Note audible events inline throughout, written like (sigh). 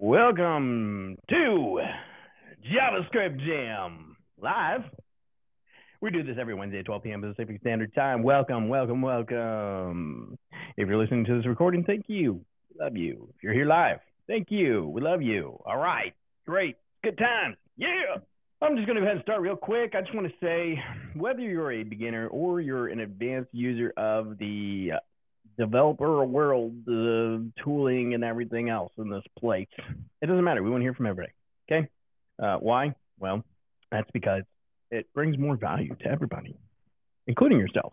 Welcome to JavaScript Jam Live. We do this every Wednesday at 12 p.m. Pacific Standard Time. Welcome, welcome, welcome. If you're listening to this recording, thank you. We love you. If you're here live, thank you. We love you. All right. Great. Good times. Yeah. I'm just going to go ahead and start real quick. I just want to say whether you're a beginner or you're an advanced user of the developer world, the tooling and everything else in this place. It doesn't matter. We want to hear from everybody. Okay. Uh, why? Well, that's because it brings more value to everybody, including yourself.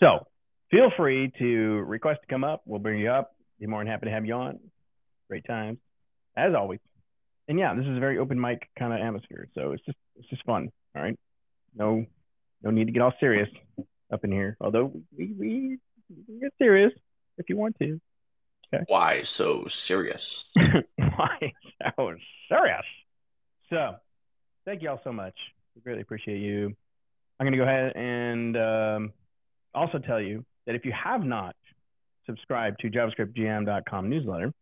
So feel free to request to come up. We'll bring you up. Be more than happy to have you on. Great times, as always. And yeah, this is a very open mic kind of atmosphere. So it's just it's just fun. All right. No no need to get all serious up in here. Although we, we get serious if you want to. Okay. Why so serious? (laughs) Why so serious? So, thank you all so much. We really appreciate you. I'm going to go ahead and um, also tell you that if you have not subscribed to JavaScriptJam.com newsletter,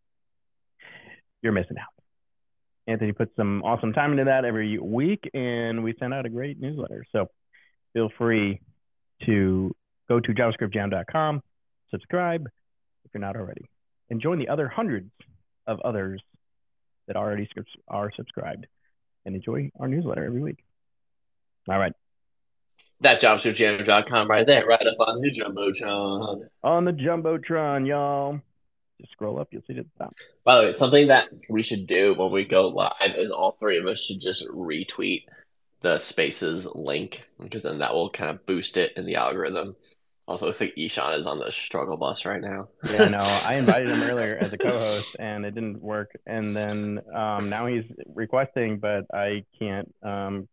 you're missing out. Anthony puts some awesome time into that every week, and we send out a great newsletter. So feel free to go to javascriptjam.com, subscribe if you're not already, and join the other hundreds of others that already are subscribed and enjoy our newsletter every week. All right. That javascriptjam.com right there, right up on the Jumbotron. On the Jumbotron, y'all. Just scroll up, you'll see it at the top. By the way, something that we should do when we go live is all three of us should just retweet the spaces link because then that will kind of boost it in the algorithm. Also, looks like Ishan is on the struggle bus right now. yeah, no, I invited him earlier as a co-host, and it didn't work. And then um, now he's requesting, but I can't. Um,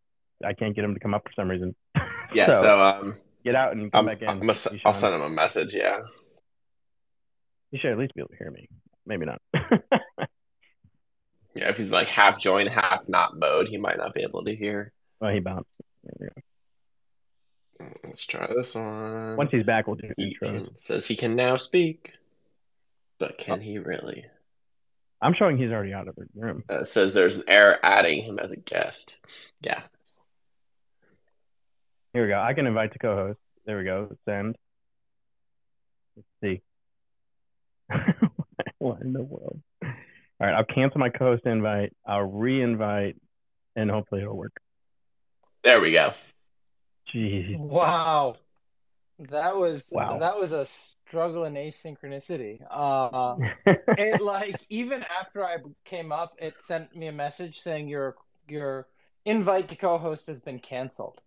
I can't get him to come up for some reason. (laughs) Yeah, so, so um, get out and come I'm, back in. I'm a, I'll send him a message. Yeah, he should at least be able to hear me. Maybe not. (laughs) yeah, if he's like half join, half not mode, he might not be able to hear. Well, he bounced. Let's try this one. Once he's back, we'll do he intro. says he can now speak, but can oh. he really? I'm showing he's already out of the room. Uh, says there's an error adding him as a guest. Yeah. Here we go. I can invite the co-host. There we go. Send. Let's see. (laughs) what in the world? All right, I'll cancel my co-host invite. I'll re-invite, and hopefully it'll work. There we go. Jeez. Wow. That was wow. that was a struggle in asynchronicity. Uh, (laughs) it like even after I came up, it sent me a message saying your your invite to co-host has been canceled.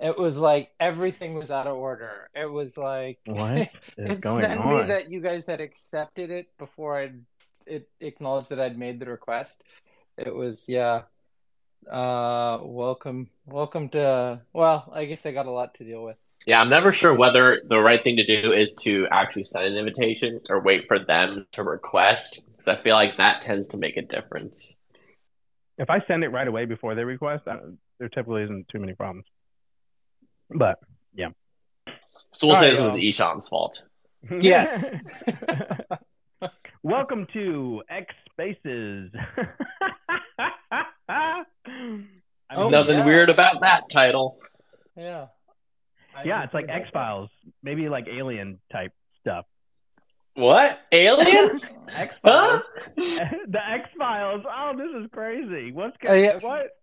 It was like everything was out of order. It was like what (laughs) it sent on? me that you guys had accepted it before I it acknowledged that I'd made the request. It was yeah. Uh, welcome, welcome to. Well, I guess I got a lot to deal with. Yeah, I'm never sure whether the right thing to do is to actually send an invitation or wait for them to request, because I feel like that tends to make a difference. If I send it right away before they request, there typically isn't too many problems. But yeah. So we'll All say right, this was Ishan's fault. (laughs) Yes. (laughs) Welcome to X Spaces. (laughs) oh, nothing yeah. weird about that title. Yeah. I yeah, it's like X Files, maybe like alien type stuff. What? Aliens? (laughs) X Files. (laughs) the X Files. Oh, this is crazy. What's going? Uh, yeah. What?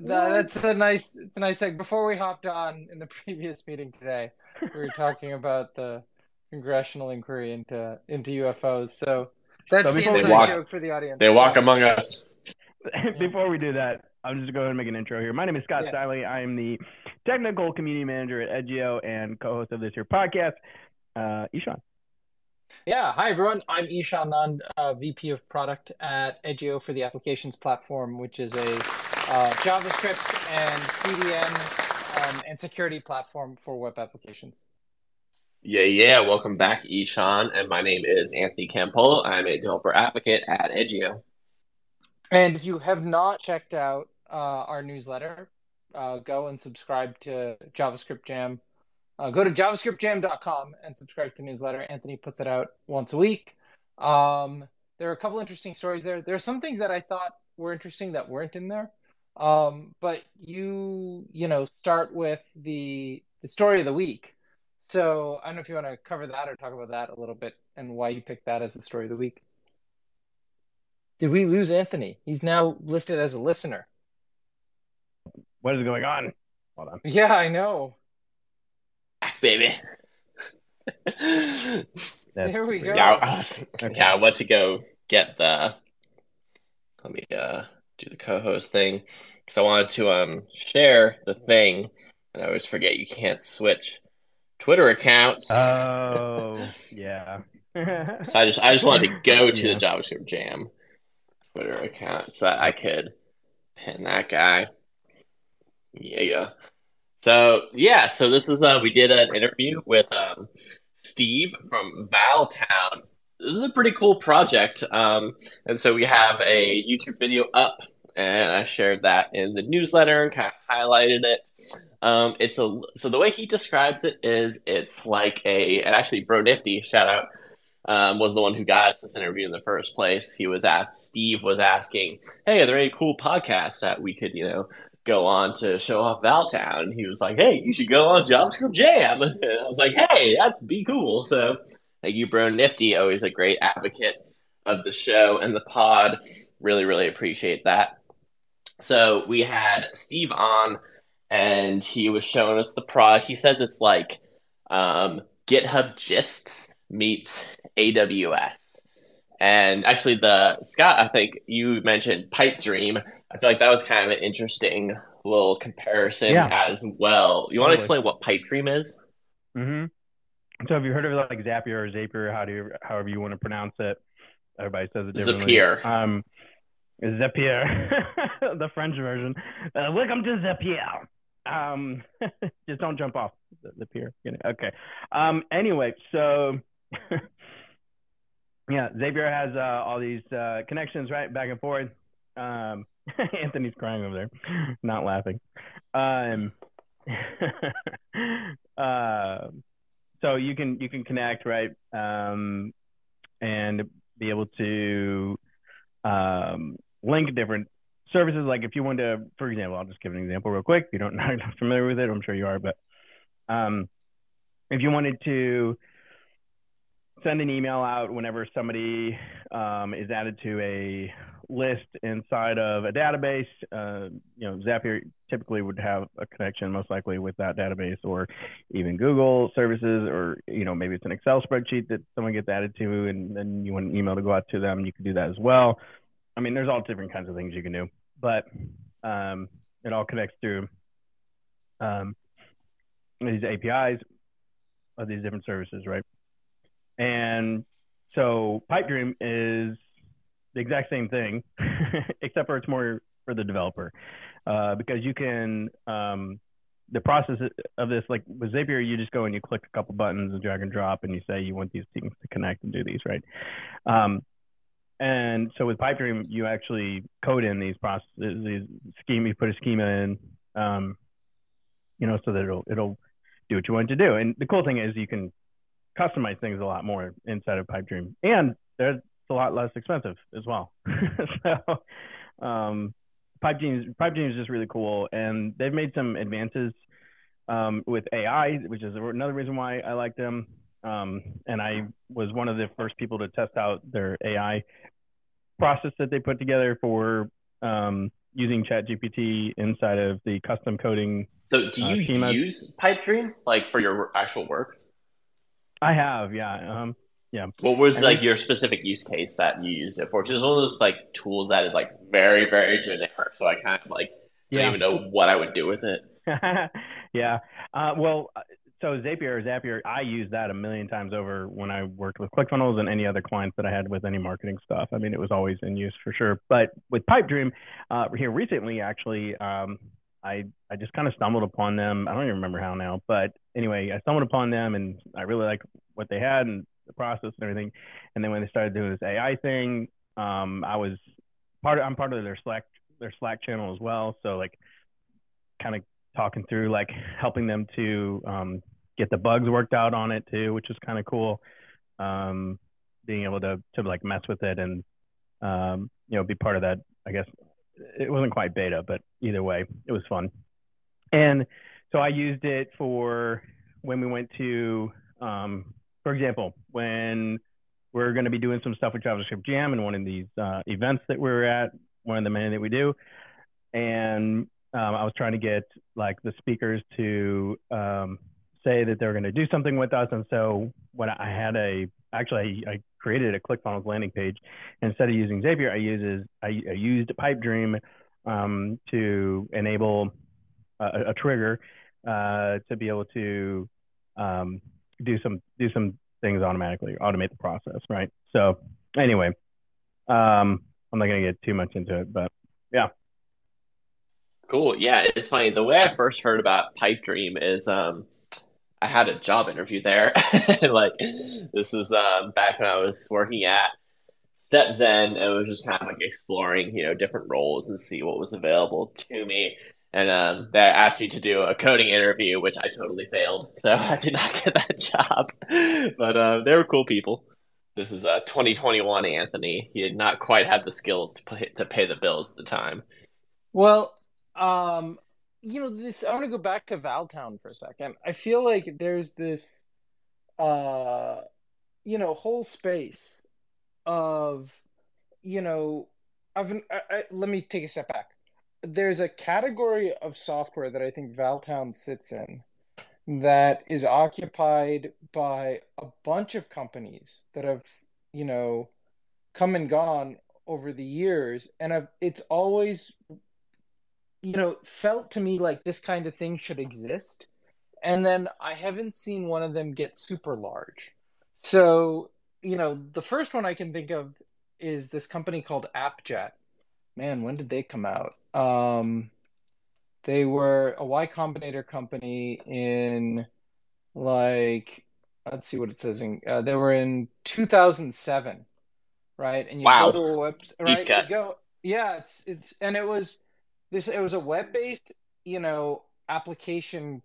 that's a nice, it's a nice thing. Before we hopped on in the (laughs) previous meeting today, we were talking about the congressional inquiry into into UFOs. So that's so the inside walk, joke for the audience. They walk among us. (laughs) before we do that, I'm just going to go ahead and make an intro here. My name is Scott yes. Stiley. I am the technical community manager at Edgio and co-host of this here podcast. Uh, Ishan. Yeah, hi everyone. I'm Ishan Anand, uh, VP of Product at Edgio for the Applications Platform, which is a uh, JavaScript and CDN um, and security platform for web applications. Yeah, yeah. Welcome back, Ishan. And my name is Anthony Campolo. I'm a developer advocate at Edgio. And if you have not checked out uh, our newsletter, uh, go and subscribe to JavaScript Jam. Uh, go to javascriptjam.com and subscribe to the newsletter. Anthony puts it out once a week. Um, there are a couple interesting stories there. There are some things that I thought were interesting that weren't in there. Um, but you you know start with the the story of the week. So I don't know if you want to cover that or talk about that a little bit and why you picked that as the story of the week. Did we lose Anthony? He's now listed as a listener. What is going on? Hold on. Yeah, I know. Baby. (laughs) there we go. Yeah, I was, okay. yeah, I went to go get the. Let me uh do the co-host thing because I wanted to um share the thing, and I always forget you can't switch Twitter accounts. Oh (laughs) yeah. (laughs) so I just I just wanted to go to yeah. the JavaScript Jam Twitter account so that I could pin that guy. Yeah. So yeah, so this is uh we did an interview with um Steve from Val Town. This is a pretty cool project. Um and so we have a YouTube video up and I shared that in the newsletter and kind of highlighted it. Um, it's a so the way he describes it is it's like a and actually Bro Nifty shout out um, was the one who got this interview in the first place. He was asked Steve was asking, "Hey, are there any cool podcasts that we could you know go on to show off Val Town?" And he was like, "Hey, you should go on JavaScript Jam." And (laughs) I was like, "Hey, that'd be cool." So thank you, Bro Nifty, always a great advocate of the show and the pod. Really, really appreciate that. So we had Steve on, and he was showing us the product. He says it's like um, GitHub Gists meets AWS. And actually, the Scott, I think you mentioned Pipedream. I feel like that was kind of an interesting little comparison yeah. as well. You want to explain what Pipedream is? Mm-hmm. So, have you heard of like Zapier or Zapier? How do you, however you want to pronounce it? Everybody says it differently. Zapier. Um, Zapier, (laughs) the French version. Uh, welcome to Zapier. Um, (laughs) just don't jump off the, the pier. Okay. Um, anyway, so (laughs) yeah, Xavier has uh, all these uh, connections right back and forth. Um, (laughs) Anthony's crying over there, not laughing. Um, (laughs) uh, so you can you can connect right um, and be able to um, link different services. Like if you want to, for example, I'll just give an example real quick. If you don't (laughs) not familiar with it, I'm sure you are, but um, if you wanted to send an email out whenever somebody um, is added to a list inside of a database, uh, you know, Zapier typically would have a connection most likely with that database or even Google services or, you know, maybe it's an Excel spreadsheet that someone gets added to and then you want an email to go out to them. You could do that as well. I mean, there's all different kinds of things you can do, but um, it all connects through um, these APIs of these different services, right? And so Pipedream is the exact same thing, (laughs) except for it's more for the developer, uh, because you can um, the process of this, like with Zapier, you just go and you click a couple buttons and drag and drop, and you say you want these things to connect and do these, right? Um, and so with Pipedream, you actually code in these processes, these scheme. You put a schema in, um, you know, so that it'll it'll do what you want to do. And the cool thing is you can customize things a lot more inside of Pipedream, and it's a lot less expensive as well. (laughs) so um, Pipedream Pipedream is just really cool, and they've made some advances um, with AI, which is another reason why I like them. Um, and I was one of the first people to test out their AI process that they put together for um, using ChatGPT inside of the custom coding. So, do you uh, use Pipedream like for your actual work? I have, yeah. Um, yeah. What was I like mean, your specific use case that you used it for? Because it's one of those like tools that is like very, very generic. So I kind of like don't yeah. even know what I would do with it. (laughs) yeah. Uh, well, so Zapier or Zapier, I use that a million times over when I worked with ClickFunnels and any other clients that I had with any marketing stuff. I mean, it was always in use for sure. But with Pipedream, uh, here recently, actually, um, I I just kind of stumbled upon them. I don't even remember how now, but anyway, I stumbled upon them and I really liked what they had and the process and everything. And then when they started doing this AI thing, um, I was part of I'm part of their Slack their Slack channel as well. So like, kind of talking through like helping them to um, get the bugs worked out on it too, which is kind of cool. Um, being able to to like mess with it and um, you know, be part of that. I guess it wasn't quite beta, but either way, it was fun. And so I used it for when we went to, um, for example, when we're going to be doing some stuff with JavaScript Jam and one of these uh, events that we are at, one of the many that we do. And um, I was trying to get like the speakers to um, say that they're going to do something with us. And so when I had a, actually, I, created a ClickFunnels landing page. Instead of using Zapier, I uses I, I used Pipedream um, to enable a, a trigger uh, to be able to um, do some do some things automatically, automate the process, right? So anyway, um, I'm not going to get too much into it, but yeah. Cool. Yeah, it's funny. The way I first heard about Pipedream is um, I had a job interview there. (laughs) like this was um, back when I was working at StepZen, and it was just kind of like exploring, you know, different roles and see what was available to me. And um, they asked me to do a coding interview, which I totally failed, (laughs) so I did not get that job. (laughs) but uh, they were cool people. This is uh, 2021 Anthony. He did not quite have the skills to pay, to pay the bills at the time. Well, um, you know this i want to go back to Val Town for a second. I feel like there's this uh you know whole space of you know i've I, I, let me take a step back. There's a category of software that i think Val Town sits in that is occupied by a bunch of companies that have you know come and gone over the years and I've, it's always you know, felt to me like this kind of thing should exist. And then I haven't seen one of them get super large. So, you know, the first one I can think of is this company called AppJet. Man, when did they come out? Um, they were a Y Combinator company in like let's see what it says in uh, they were in 2007 right and you wow. go to a website right you go yeah it's it's and it was this it was a web based you know application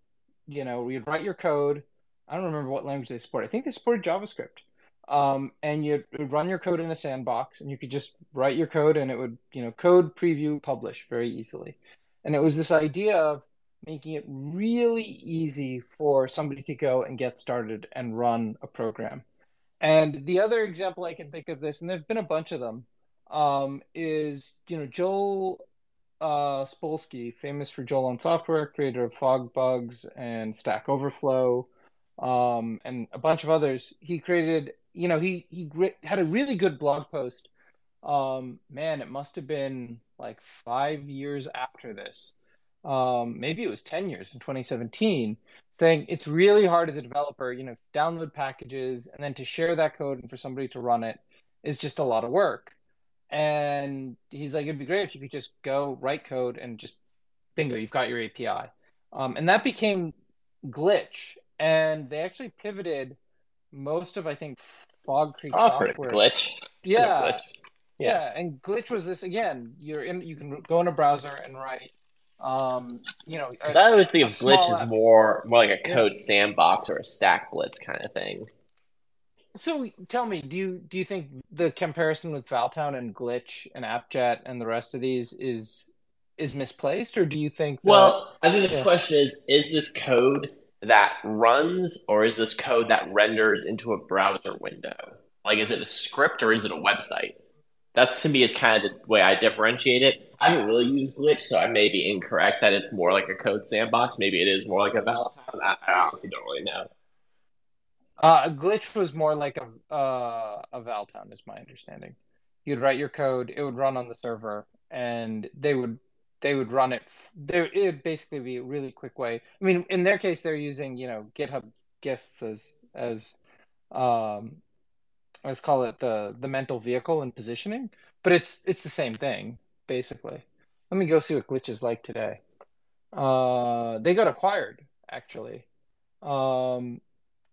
you know you'd write your code. I don't remember what language they support i think they supported javascript. Um, and you would run your code in a sandbox and you could just write your code and it would you know code preview publish very easily. And it was this idea of making it really easy for somebody to go and get started and run a program. And the other example i can think of this and there've been a bunch of them um, is you know joel uh, Spolsky, famous for Joel on Software, creator of FogBugz and Stack Overflow, um, and a bunch of others. He created, you know, he he had a really good blog post. Um, man, it must have been like five years after this. Um, maybe it was 10 years in 2017 saying it's really hard as a developer, you know, download packages and then to share that code and for somebody to run it is just a lot of work. And he's like, it'd be great if you could just go write code and just bingo, you've got your API. Um, and that became Glitch. And they actually pivoted most of, I think, Fog Creek oh, software. Glitch. Yeah. Glitch. yeah. Yeah. And Glitch was this again, you're in, you can go in a browser and write um you know a, i always think of glitch as more more like a code yeah. sandbox or a StackBlitz kind of thing so tell me, do you do you think the comparison with Val Town and Glitch and AppJet and the rest of these is is misplaced, or do you think? That, well, I think the yeah. question is: Is this code that runs, or is this code that renders into a browser window? Like, is it a script or is it a website? That's to me is kind of the way I differentiate it. I haven't really used Glitch, so I may be incorrect that it's more like a code sandbox. Maybe it is more like a Val Town. I, I honestly don't really know. Uh, glitch was more like a uh, a Val Town, is my understanding. You'd write your code, it would run on the server, and they would they would run it. There, it would basically be a really quick way. I mean, in their case, they're using you know GitHub Gists as as um, let's call it the the mental vehicle and positioning, but it's it's the same thing basically. Let me go see what glitch is like today. Uh, they got acquired actually. Um,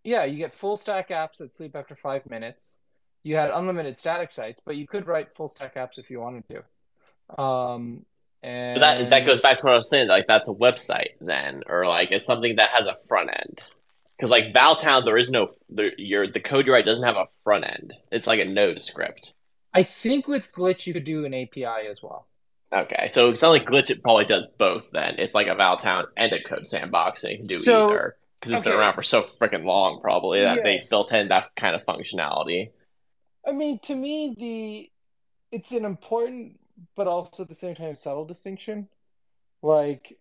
yeah, you get full stack apps that sleep after five minutes. You had unlimited static sites, but you could write full stack apps if you wanted to. Um, and but that that goes back to what I was saying. Like that's a website then, or like it's something that has a front end. Because like Val Town, there is no the, your the code you write doesn't have a front end. It's like a Node script. I think with Glitch you could do an API as well. Okay, so it's not like Glitch. It probably does both. Then it's like a Val Town and a Code Sandbox, and you can do so, either because it's okay. been around for so freaking long, probably that yes. they built in that kind of functionality. I mean, to me, the it's an important but also at the same time subtle distinction. Like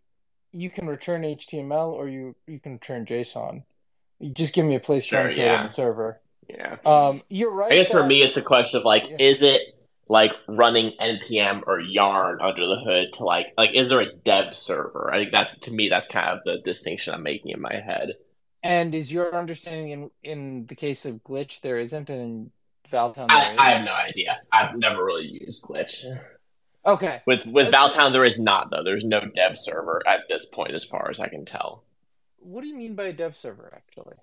you can return HTML or you you can return JSON. You just give me a place to sure, yeah. on the server. Yeah. Um, you're right. I guess that, for me, it's a question of like, yeah. is it like running npm or yarn under the hood to like like is there a dev server? I think that's to me that's kind of the distinction I'm making in my head. And is your understanding in in the case of glitch there isn't, in Val Town I, I, have no idea. I've never really used glitch. (sighs) Okay. With with Let's Val Town, there is not though. There's no dev server at this point, as far as I can tell. What do you mean by a dev server, actually?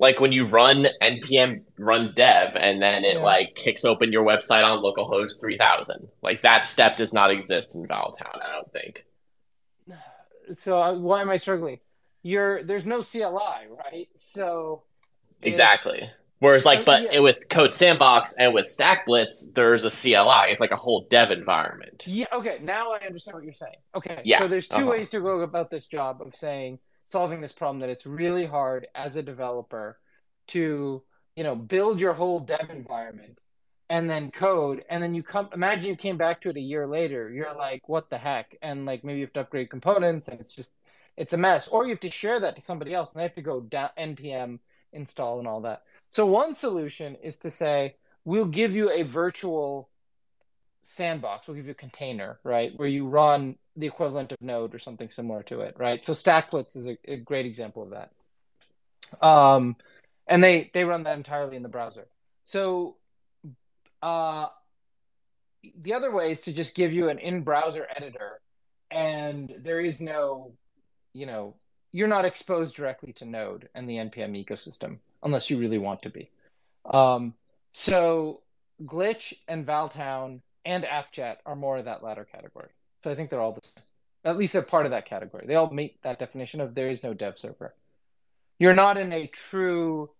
Like when you run npm run dev, and then it yeah. like kicks open your website on localhost three thousand. Like that step does not exist in Val Town. I don't think. (sighs) So uh, why am I struggling? You're there's no CLI, right? So exactly. Whereas, like, but yeah. with Code Sandbox and with StackBlitz, there's a CLI. It's like a whole dev environment. Yeah. Okay. Now I understand what you're saying. Okay. Yeah. So there's 2 uh-huh. ways to go about this job of saying solving this problem that it's really hard as a developer to you know build your whole dev environment and then code. And then you come imagine you came back to it a year later you're like what the heck? And like maybe you have to upgrade components and it's just it's a mess. Or you have to share that to somebody else and they have to go down npm install and all that. So one solution is to say we'll give you a virtual sandbox. We'll give you a container, right, where you run the equivalent of Node or something similar to it, right? So StackBlitz is a, a great example of that. Um, and they they run that entirely in the browser. So, uh, the other way is to just give you an in-browser editor, and there is no, you know, you're not exposed directly to Node and the npm ecosystem unless you really want to be. Um, so Glitch and Val Town and AppJet are more of that latter category. So I think they're all the same. At least they're part of that category. They all meet that definition of there is no dev server. You're not in a true,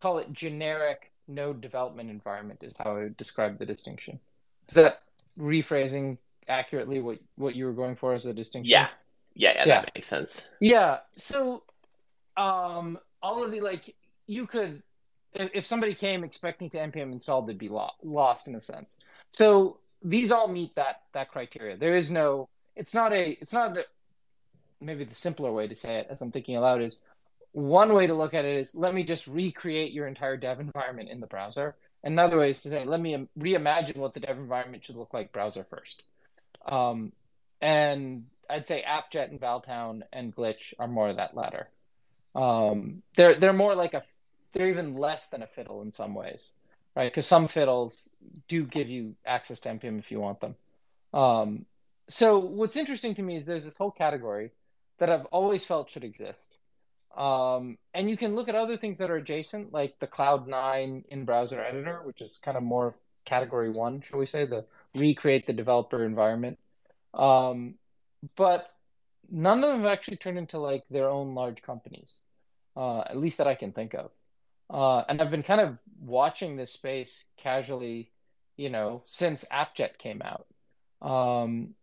call it generic node development environment, is how I would describe the distinction. Is that rephrasing accurately what, what you were going for as a distinction? Yeah. Yeah, yeah, yeah. that makes sense. Yeah. So um all of the like you could if somebody came expecting to npm install they'd be lost in a sense so these all meet that that criteria. There is no it's not a it's not a, maybe the simpler way to say it as i'm thinking aloud is one way to look at it is let me just recreate your entire dev environment in the browser. Another way is to say let me reimagine what the dev environment should look like browser first. Um, and i'd say appjet and Val Town and glitch are more of that latter um, they're they're more like a they're even less than a fiddle in some ways, right? Because some fiddles do give you access to npm if you want them. Um, so what's interesting to me is there's this whole category that I've always felt should exist. Um, and you can look at other things that are adjacent, like the Cloud9 in browser editor, which is kind of more category one, shall we say, the recreate the developer environment. Um, but none of them have actually turned into like their own large companies, uh, at least that I can think of. Uh, and I've been kind of watching this space casually, you know, since AppJet came out. Um,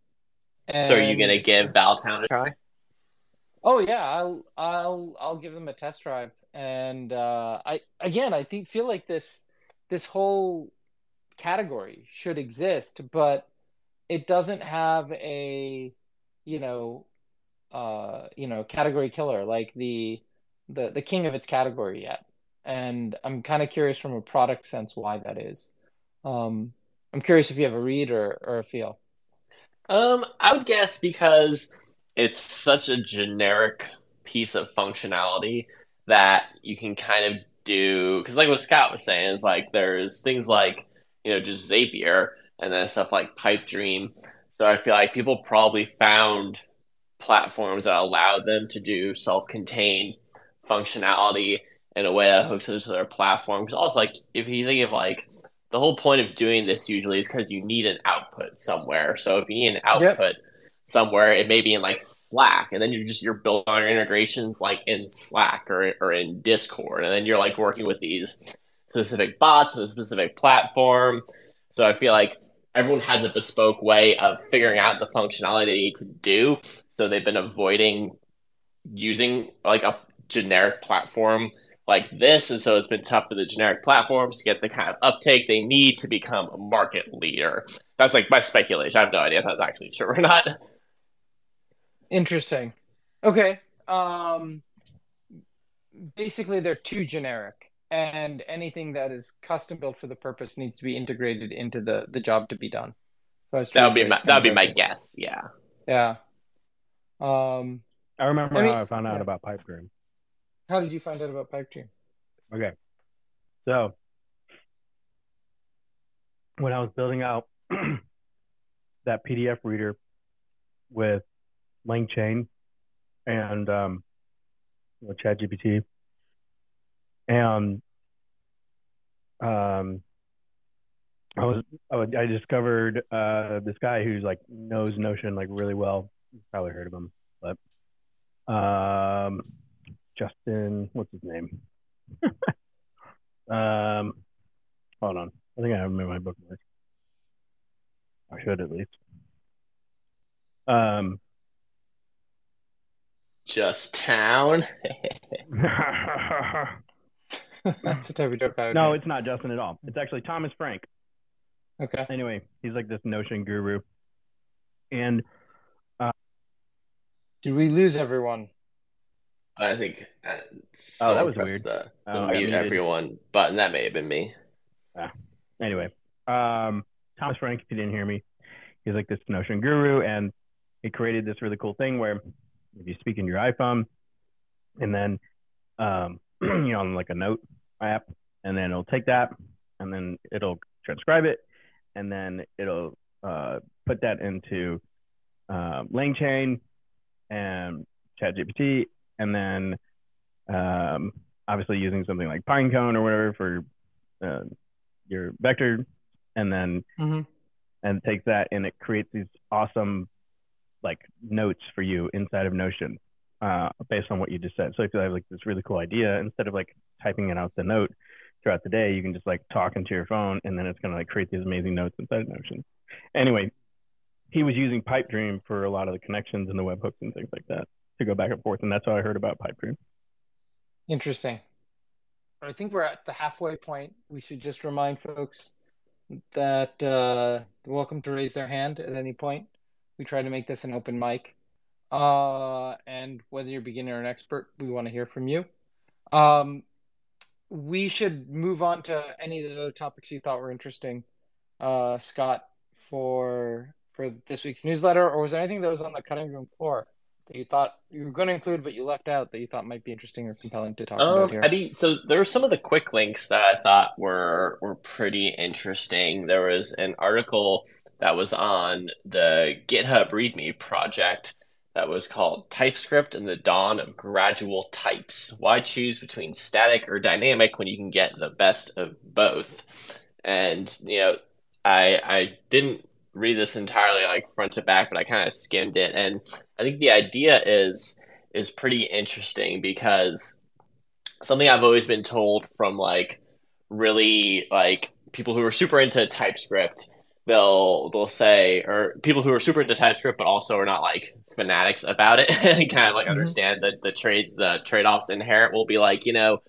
and... So are you gonna give Val Town a try? Oh yeah, I'll I'll I'll give them a test drive, and uh, I again I think feel like this this whole category should exist, but it doesn't have a you know uh, you know category killer like the the the king of its category yet and I'm kind of curious from a product sense why that is. Um, I'm curious if you have a read or, or a feel. Um, I would guess because it's such a generic piece of functionality that you can kind of do because like what Scott was saying is like there's things like you know just Zapier and then stuff like Pipedream. So I feel like people probably found platforms that allowed them to do self-contained functionality in a way that hooks into their platform. Because also, like, if you think of like the whole point of doing this usually is because you need an output somewhere. So if you need an output yep. somewhere, it may be in like Slack, and then you're just you're building your integrations like in Slack or or in Discord, and then you're like working with these specific bots and a specific platform. So So I feel like everyone has a bespoke way of figuring out the functionality they need to do. So they've been avoiding using like a generic platform like this. And so it's been tough for the generic platforms to get the kind of uptake they need to become a market leader. That's like my speculation. I have no idea if that's actually true or not. Interesting. Okay. Um, basically, they're too generic, and anything that is custom built for the purpose needs to be integrated into the the job to be done. So that would be my, that would be my guess. Yeah. Yeah. Um, I remember I mean, how I found out yeah. about Pipedream. How did you find out about Pipedream? Okay. So when I was building out (clears throat) that PDF reader with LangChain and um, you know, ChatGPT, and um, I was I discovered uh, this guy who's like knows Notion like really well. You've probably heard of him, but um, Justin, what's his name? (laughs) um, hold on. I think I have him in my bookmark. I should at least. Um, just town. (laughs) (laughs) That's the type of joke I would No, make. it's not Justin at all. It's actually Thomas Frank. Okay. Anyway, he's like this Notion guru. And uh, did we lose everyone? I think uh, oh, that was weird. The, the oh, mute everyone button. That may have been me. Ah. Anyway, um, Thomas Frank, if you didn't hear me, he's like this Notion guru, and he created this really cool thing where if you speak in your iPhone, and then um, (clears throat) you know, on like a note app, and then it'll take that, and then it'll transcribe it, and then it'll uh, put that into uh, LangChain and ChatGPT, and then um, obviously using something like Pinecone or whatever for uh, your vector, and then mm-hmm. and take that and it creates these awesome like notes for you inside of Notion uh, based on what you just said. So if you have like this really cool idea, instead of like typing it out the note throughout the day, you can just like talk into your phone, and then it's gonna like create these amazing notes inside of Notion. Anyway, he was using Pipedream for a lot of the connections and the webhooks and things like that to go back and forth, and that's how I heard about Pipedream. Interesting. I think we're at the halfway point. We should just remind folks that uh, welcome to raise their hand at any point. We try to make this an open mic, uh, and whether you're beginner or an expert, we want to hear from you. Um, we should move on to any of the other topics you thought were interesting, uh, Scott, for for this week's newsletter, or was there anything that was on the cutting room floor? That you thought you were going to include, but you left out that you thought might be interesting or compelling to talk um, about here? I mean, so there were some of the quick links that I thought were were pretty interesting. There was an article that was on the GitHub README project that was called TypeScript and the Dawn of Gradual Types. Why choose between static or dynamic when you can get the best of both? And you know, I I didn't read this entirely like front to back, but I kind of skimmed it, and I think the idea is is pretty interesting because something I've always been told from like really like people who are super into TypeScript, they'll they'll say, or people who are super into TypeScript but also are not like fanatics about it (laughs) and kind of like mm-hmm. understand that the trades the trade offs inherent will be like, you know,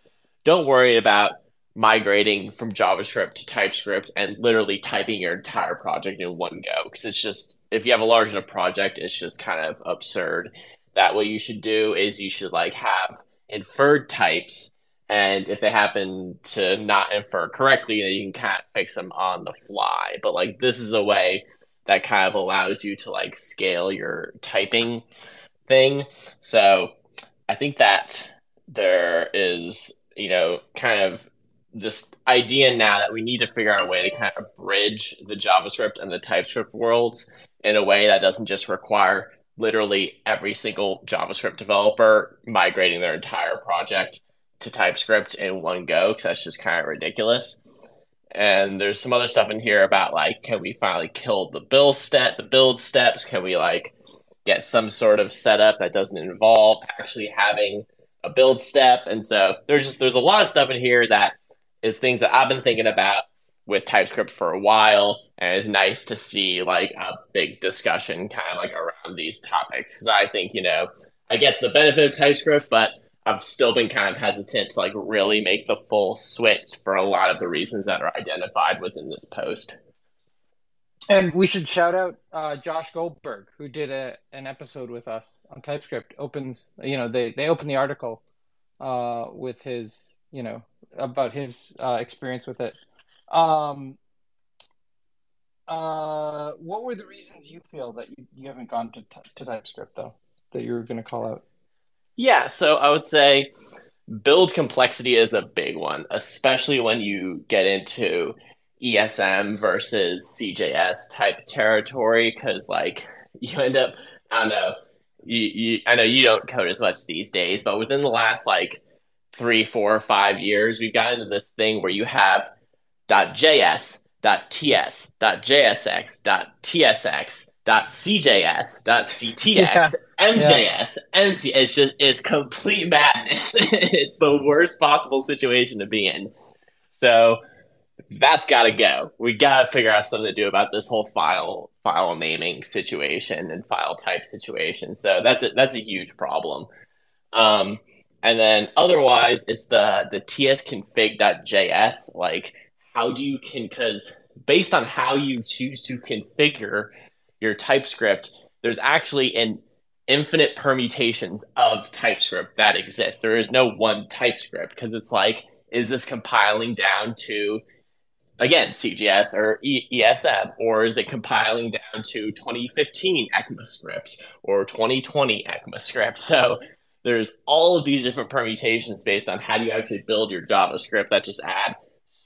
don't worry about migrating from JavaScript to TypeScript and literally typing your entire project in one go because it's just if you have a large enough project, it's just kind of absurd. That what you should do is you should like have inferred types, and if they happen to not infer correctly, then you can kind of fix them on the fly. But like this is a way that kind of allows you to like scale your typing thing. So I think that there is you know kind of this idea now that we need to figure out a way to kind of bridge the JavaScript and the TypeScript worlds in a way that doesn't just require literally every single JavaScript developer migrating their entire project to TypeScript in one go because that's just kind of ridiculous. And there's some other stuff in here about like, can we finally kill the build step, the build steps? Can we like get some sort of setup that doesn't involve actually having a build step? And so there's just there's a lot of stuff in here that is things that I've been thinking about with TypeScript for a while, and it's nice to see like a big discussion kind of like around these topics. Because I think you know I get the benefit of TypeScript, but I've still been kind of hesitant to like really make the full switch for a lot of the reasons that are identified within this post. And we should shout out uh, Josh Goldberg, who did a, an episode with us on TypeScript. Opens, you know, they they open the article uh, with his, you know, about his uh, experience with it. Um, uh, what were the reasons you feel that you, you haven't gone to, to TypeScript though that you were going to call out? Yeah, so I would say build complexity is a big one, especially when you get into ESM versus CJS type territory, because like you end up, I don't know, you, you, I know you don't code as much these days, but within the last like three, four, five years, we've gotten into this thing where you have .js, .ts, .jsx, .tsx, .cjs, .ctx, yeah. (laughs) MJS, yeah. MG. It's just it's complete madness. (laughs) it's the worst possible situation to be in. So that's got to go. We got to figure out something to do about this whole file file naming situation and file type situation. So that's a, that's a huge problem. Um, and then otherwise, it's the the tsconfig.js. Like, how do you can because based on how you choose to configure your TypeScript, there's actually an infinite permutations of TypeScript that exist. There is no one TypeScript because it's like, is this compiling down to again CJS or ESM, or is it compiling down to 2015 ECMAScript or 2020 ECMAScript? So there's all of these different permutations based on how do you actually build your JavaScript that just add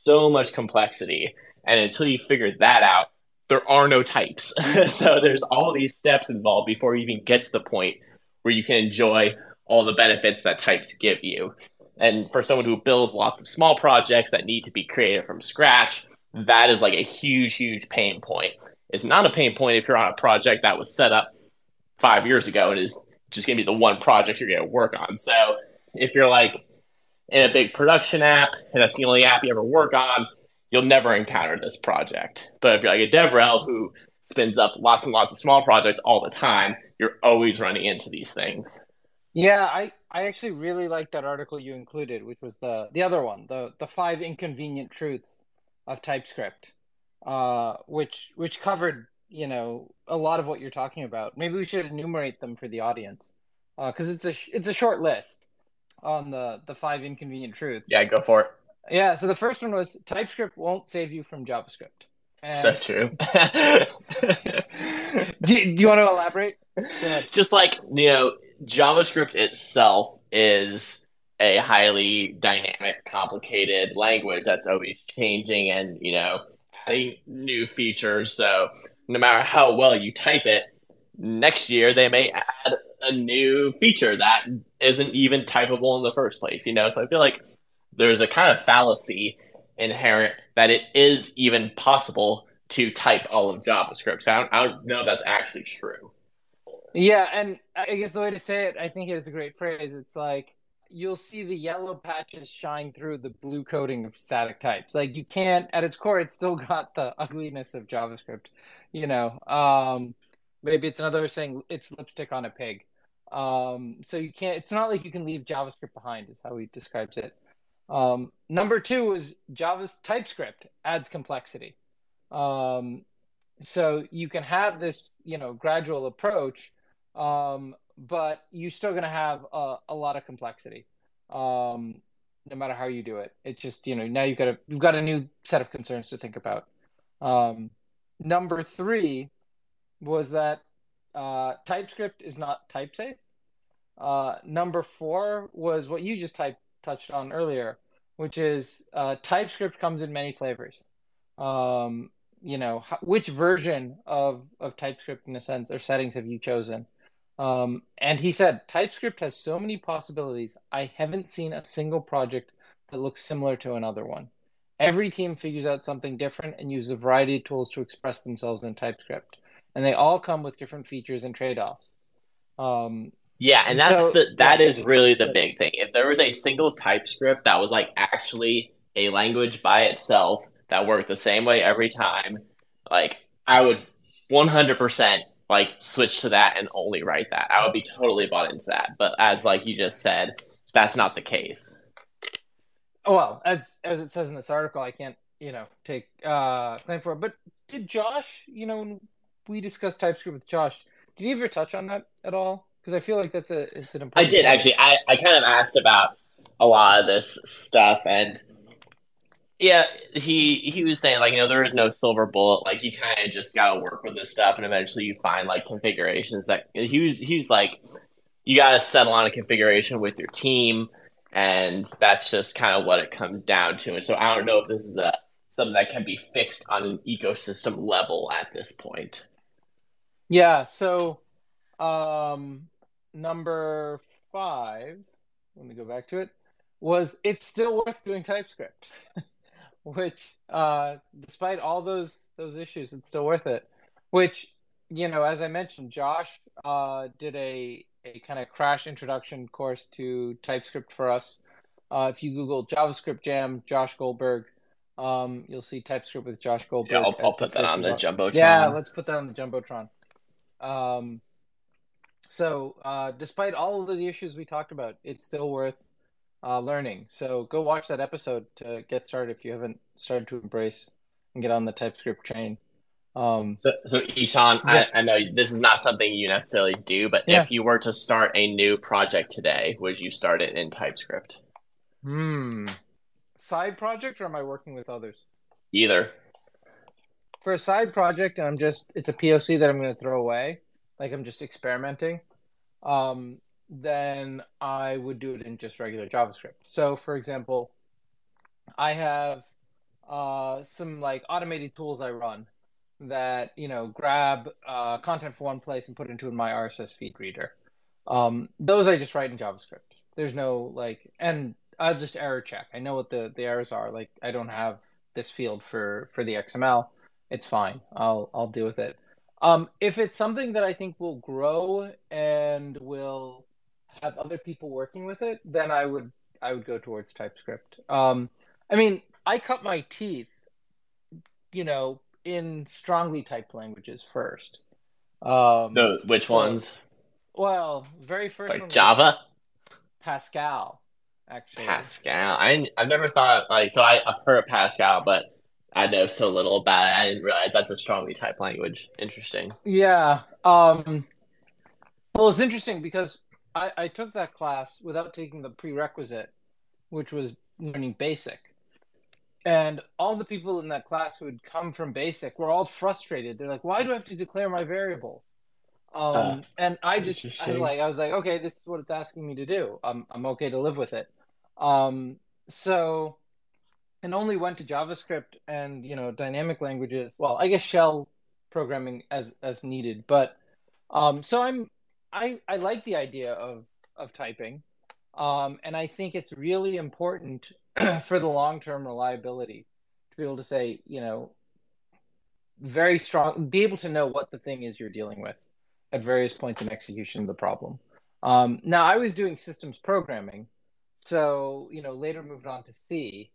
so much complexity. And until you figure that out, there are no types. (laughs) so there's all these steps involved before you even get to the point where you can enjoy all the benefits that types give you. And for someone who builds lots of small projects that need to be created from scratch, that is like a huge, huge pain point. It's not a pain point if you're on a project that was set up five years ago and is just going to be the one project you're going to work on. So if you're like in a big production app and that's the only app you ever work on, you'll never encounter this project. But if you're like a DevRel who spins up lots and lots of small projects all the time, you're always running into these things. Yeah, I, I actually really like that article you included, which was the the other one, the the five inconvenient truths of TypeScript, uh, which which covered you know a lot of what you're talking about. Maybe we should enumerate them for the audience because uh, it's a it's a short list on the the five inconvenient truths. Yeah, go for it. Yeah, so the first one was TypeScript won't save you from JavaScript. And... So true. (laughs) do, do you want to elaborate? Just like you know, JavaScript itself is a highly dynamic, complicated language that's always changing and, you know, adding new features. So no matter how well you type it, next year they may add a new feature that isn't even typable in the first place, you know? So I feel like there's a kind of fallacy inherent that it is even possible to type all of JavaScript. So I don't, I don't know if that's actually true. Yeah, and I guess the way to say it, I think it is a great phrase. It's like you'll see the yellow patches shine through the blue coating of static types. Like you can't, at its core, it's still got the ugliness of JavaScript. You know, um, maybe it's another saying it's lipstick on a pig. Um, so you can't. It's not like you can leave JavaScript behind, is how he describes it. Um, number two is Java's TypeScript adds complexity. Um, so you can have this, you know, gradual approach um, but you're still going to have a, a, lot of complexity, um, no matter how you do it. It's just you know now you've got a you've got a new set of concerns to think about. Um, number three was that uh, TypeScript is not type safe. Uh, number four was what you just type, touched on earlier, which is uh, TypeScript comes in many flavors. Um, you know, which version of, of TypeScript, in a sense, or settings have you chosen? Um, and he said, TypeScript has so many possibilities. I haven't seen a single project that looks similar to another one. Every team figures out something different and uses a variety of tools to express themselves in TypeScript. And they all come with different features and trade offs. Um, yeah, and that's so, the that yeah, is really the big thing. If there was a single TypeScript that was like actually a language by itself that worked the same way every time, like I would 100% like switch to that and only write that. I would be totally bought into that. But as like you just said, that's not the case. Oh, well, as as it says in this article, I can't you know take uh claim for it. But did Josh, you know, we discussed TypeScript with Josh. Did you ever touch on that at all? Because I feel like that's a it's an important. I did actually. I I kind of asked about a lot of this stuff and yeah, he he was saying like you know there is no silver bullet. Like you kind of just gotta work with this stuff, and eventually you find like configurations that he was he was like you gotta settle on a configuration with your team, and that's just kind of what it comes down to. And so I don't know if this is a something that can be fixed on an ecosystem level at this point. Yeah. So, um, number five. Let me go back to it. Was it's still worth doing TypeScript? (laughs) which uh, despite all those those issues, it's still worth it. Which you know, as I mentioned, Josh uh, did a a kind of crash introduction course to TypeScript for us. Uh, if you Google JavaScript Jam, Josh Goldberg, um, you'll see TypeScript with Josh Goldberg. Yeah, I'll, I'll put that on the jumbotron. Yeah, let's put that on the jumbotron. Um, so, uh, despite all of the issues we talked about, it's still worth uh, learning. So go watch that episode to get started if you haven't started to embrace and get on the TypeScript train. Um, so, so Ishan, yeah. I, I, know this is not something you necessarily do, but yeah. if you were to start a new project today, would you start it in TypeScript? Hmm. Side project, or am I working with others? Either. For a side project, I'm just it's a POC that I'm going to throw away. Like I'm just experimenting. Um, then I would do it in just regular JavaScript. So, for example, I have uh, some like automated tools I run that you know grab uh, content from one place and put it into my RSS feed reader. Um, those I just write in JavaScript. There's no like, and I'll just error check. I know what the the errors are. Like I don't have this field for for the XML. It's fine. I'll I'll deal with it. Um, if it's something that I think will grow and will have other people working with it, then I would I would go towards TypeScript. Um, I mean, I cut my teeth, you know, in strongly typed languages first. Um, no, which so, ones? Well, very first like Java, Pascal, actually. Pascal. I I've never thought like so. I, I've heard Pascal, but I know so little about it. I didn't realize that's a strongly typed language. Interesting. Yeah. Um, well, it's interesting because I, I took that class without taking the prerequisite, which was learning basic. And all the people in that class who had come from basic were all frustrated. They're like, why do I have to declare my variables? Um, uh, and I just I like I was like, okay, this is what it's asking me to do. I'm I'm okay to live with it. Um, so, and only went to JavaScript and you know dynamic languages. Well, I guess shell programming as as needed, but um, so I'm I I like the idea of of typing, um, and I think it's really important (clears throat) for the long term reliability to be able to say, you know, very strong, be able to know what the thing is you're dealing with at various points in execution of the problem. Um, now, I was doing systems programming, so you know, later moved on to C,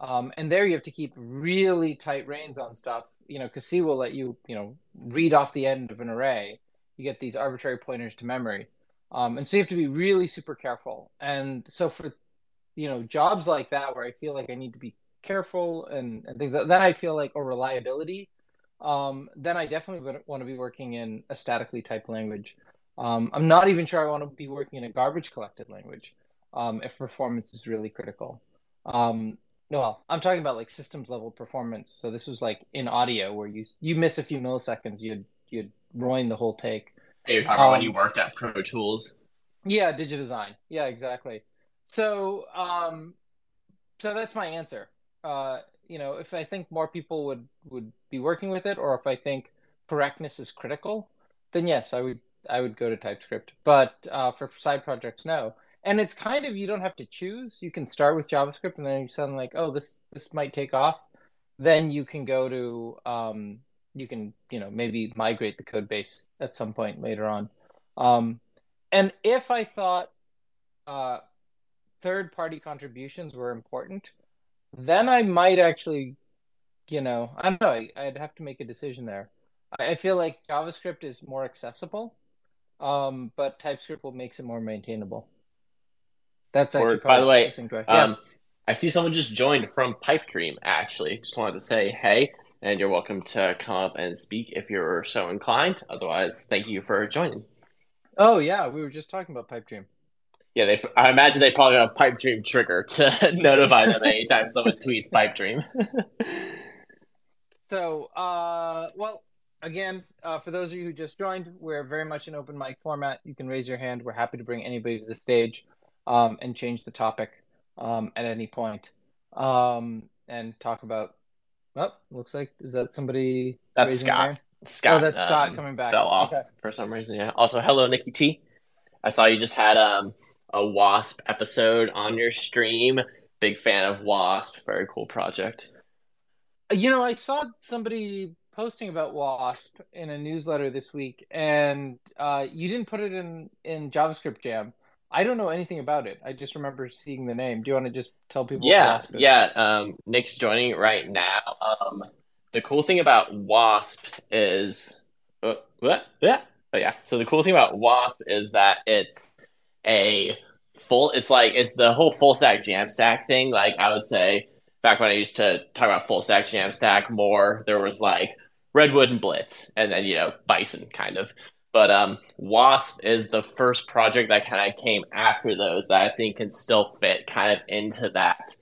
um, and there you have to keep really tight reins on stuff, you know, because C will let you, you know, read off the end of an array you get these arbitrary pointers to memory. Um, and so you have to be really super careful. And so for you know jobs like that where I feel like I need to be careful and, and things like, then I feel like or reliability, um, then I definitely would want to be working in a statically typed language. Um, I'm not even sure I want to be working in a garbage collected language um, if performance is really critical. Um, well, I'm talking about like systems level performance. So this was like in audio where you you miss a few milliseconds, you'd you'd ruin the whole take. Hey, you're talking um, about when you worked at Pro Tools. Yeah, Digidesign. Yeah, exactly. So, um, so that's my answer. Uh, you know, if I think more people would would be working with it, or if I think correctness is critical, then yes, I would I would go to TypeScript. But uh, for side projects, no. And it's kind of you don't have to choose. You can start with JavaScript, and then you sound like, oh, this this might take off. Then you can go to um, you can you know maybe migrate the code base at some point later on um, and if i thought uh, third party contributions were important then i might actually you know, I don't know. I, would have to make a decision there. I, I feel like JavaScript is more accessible, um, but TypeScript will makes it more maintainable. That's actually or, by the way, um, I see someone just joined from Pipedream. Actually, just wanted to say hey, and you're welcome to come up and speak if you're so inclined. Otherwise, thank you for joining. Oh yeah, we were just talking about Pipedream. Yeah, they. I imagine they probably have a Pipedream trigger to (laughs) notify them anytime someone tweets Pipedream. (laughs) so, uh, well, again, uh, for those of you who just joined, we're very much an open mic format. You can raise your hand. We're happy to bring anybody to the stage um, and change the topic um, at any point um, and talk about. Oh, looks like is that somebody? That's Scott. Scott. Oh, that's Scott um, coming back. Fell off okay. for some reason. Yeah. Also, hello, Nikki T. I saw you just had um, a Wasp episode on your stream. Big fan of Wasp. Very cool project. You know, I saw somebody posting about Wasp in a newsletter this week, and uh, you didn't put it in in JavaScript Jam. I don't know anything about it. I just remember seeing the name. Do you want to just tell people? Yeah, yeah. Um, Nick's joining right now. Um, the cool thing about Wasp is, uh, what? Yeah. Oh yeah. So the cool thing about Wasp is that it's a full. It's like it's the whole full stack Jamstack thing. Like I would say, back when I used to talk about full stack Jamstack more, there was like Redwood and Blitz, and then you know Bison kind of. But um, Wasp is the first project that kind of came after those that I think can still fit kind of into that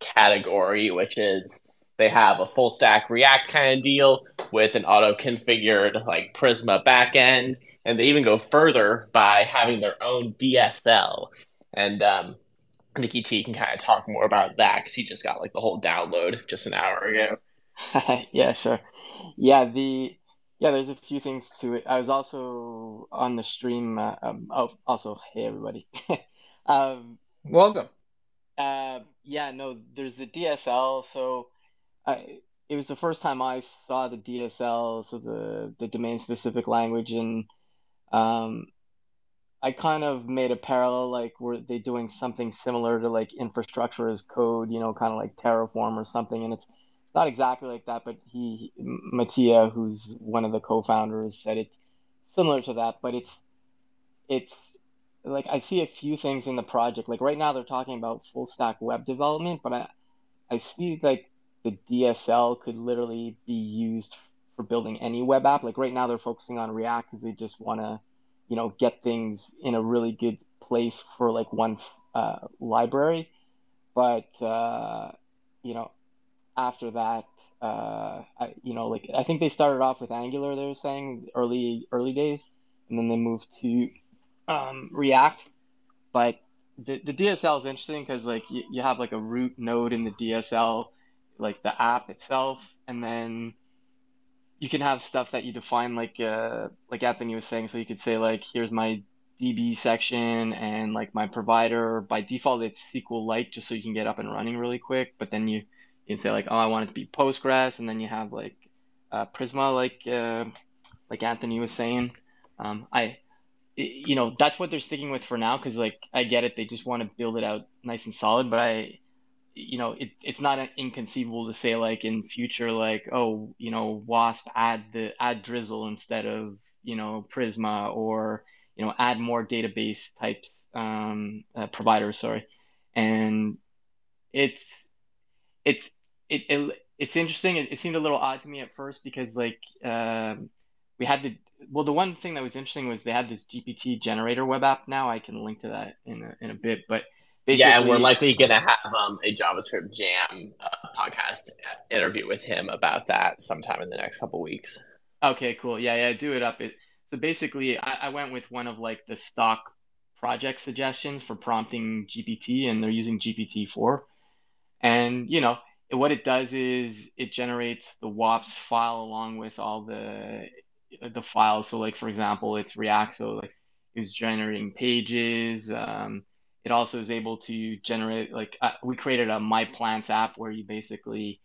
category, which is they have a full stack React kind of deal with an auto configured like Prisma backend, and they even go further by having their own DSL. And um, Nikki T can kind of talk more about that because he just got like the whole download just an hour ago. (laughs) yeah, sure. Yeah, the yeah, there's a few things to it. I was also on the stream. Uh, um, oh, also, hey everybody. (laughs) um, Welcome. Uh, yeah, no, there's the DSL. So, I it was the first time I saw the DSL, so the the domain specific language, and um, I kind of made a parallel, like were they doing something similar to like infrastructure as code, you know, kind of like Terraform or something, and it's not exactly like that, but he, Matija, who's one of the co-founders, said it's similar to that, but it's it's like I see a few things in the project. Like right now, they're talking about full stack web development, but I I see like the DSL could literally be used for building any web app. Like right now, they're focusing on React because they just want to, you know, get things in a really good place for like one uh, library. But uh, you know, after that, uh, I, you know, like I think they started off with Angular. They were saying early early days, and then they moved to um, React. But the the DSL is interesting because like you, you have like a root node in the DSL, like the app itself, and then you can have stuff that you define like uh, like Anthony was saying. So you could say like here's my DB section and like my provider. By default, it's SQLite just so you can get up and running really quick. But then you you can say like, oh, I want it to be Postgres, and then you have like uh, Prisma, like uh, like Anthony was saying. Um, I, you know, that's what they're sticking with for now because like I get it, they just want to build it out nice and solid. But I, you know, it, it's not inconceivable to say like in future like, oh, you know, Wasp add the add Drizzle instead of you know Prisma or you know add more database types um, uh, providers. Sorry, and it's it's it, it it's interesting. It, it, seemed a little odd to me at first because like um, we had the well, the one thing that was interesting was they had this GPT generator web app. Now I can link to that in a, in a bit, but yeah, we're likely gonna have um, a JavaScript Jam uh, podcast interview with him about that sometime in the next couple weeks. Okay, cool. Yeah, yeah, do it up. It, so basically, I, I went with one of like the stock project suggestions for prompting GPT, and they're using GPT four. And you know, what it does is it generates the Wasp file along with all the the files. So like for example, it's React, so like it's generating pages. Um, it also is able to generate like uh, we created a My Plants app where you basically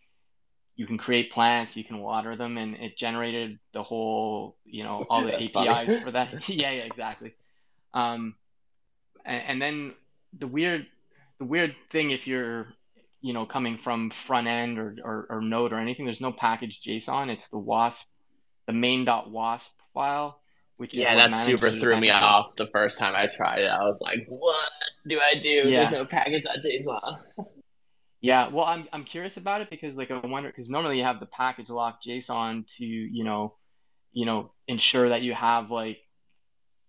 you can create plants, you can water them, and it generated the whole you know (laughs) all the APIs for that. (laughs) yeah, yeah, exactly. Um, and, and then the weird the weird thing if you're you know, coming from front end or, or, or Node or anything. There's no package JSON. It's the WASP, the main.wasp file. Which yeah, that super threw me off the first time I tried it. I was like, "What do I do? Yeah. There's no package.json." (laughs) Yeah, well, I'm I'm curious about it because like I wonder because normally you have the package lock JSON to you know, you know, ensure that you have like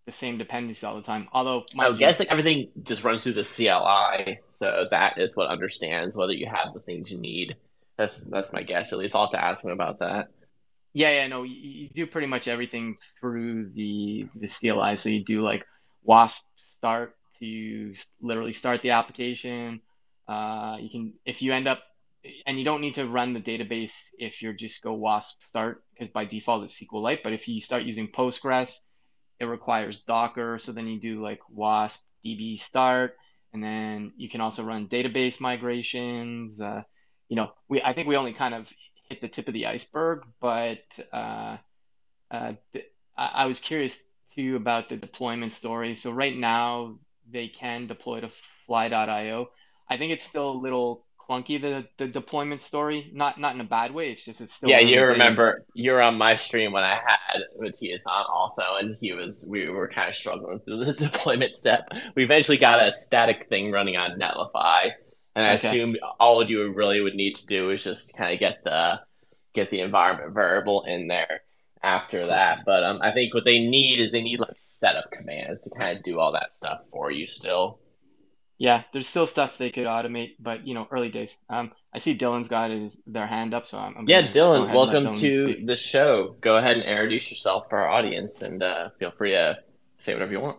the same dependency all the time. Although I guess like everything just runs through the CLI, so that is what understands whether you have the things you need. That's that's my guess. At least I'll have to ask him about that. Yeah, yeah, no, you, you do pretty much everything through the the CLI. So you do like WASP start to literally start the application uh, you can if you end up and you don't need to run the database if you're just go wasp start because by default it's SQLite. But if you start using Postgres, it requires Docker. So then you do like wasp db start, and then you can also run database migrations. Uh, you know, we I think we only kind of hit the tip of the iceberg, but uh, uh, th- I, I was curious too about the deployment story. So right now they can deploy to fly.io I think it's still a little clunky the the deployment story. Not not in a bad way. It's just it's still. Yeah, you remember you're on my stream when I had Matthias on also, and he was we were kind of struggling through the (laughs) deployment step. We eventually got a static thing running on Netlify, and I okay. assumed all of you really would need to do is just kind of get the get the environment variable in there after that. But um, I think what they need is they need like setup commands to kind of do all that stuff for you still yeah, there's still stuff they could automate, but you know, early days. Um, I see Dylan's got his their hand up, so I'm. I'm yeah, Dylan, welcome Dylan to speak. the show. Go ahead and introduce yourself for our audience, and uh, feel free to say whatever you want.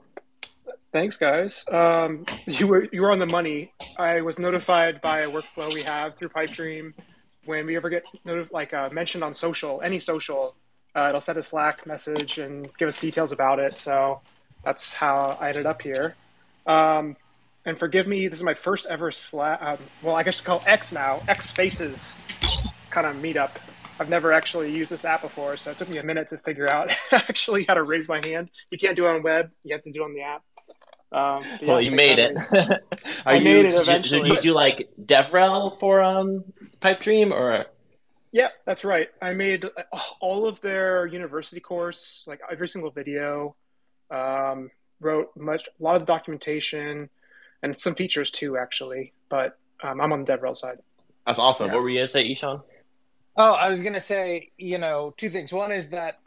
Thanks, guys. Um, (laughs) you were you were on the money. I was notified by a workflow we have through Pipedream. When we ever get notif- like uh, mentioned on social, any social, uh, it'll send a Slack message and give us details about it. So that's how I ended up here. Um, and forgive me, this is my first ever Slack. Um, well, I guess call X now X Spaces kind of meetup. I've never actually used this app before, so it took me a minute to figure out (laughs) actually how to raise my hand. You can't do it on web; you have to do it on the app. Um, yeah, well, you made it. (laughs) I you, made it eventually. Did you, do like DevRel for um, Pipedream or? Yeah, that's right. I made all of their university course, like every single video. Um, wrote much, a lot of documentation and some features too, actually. But um, I'm on the DevRel side. That's awesome. Yeah. What were you gonna say, Ishan? Oh, I was gonna say, you know, two things. One is that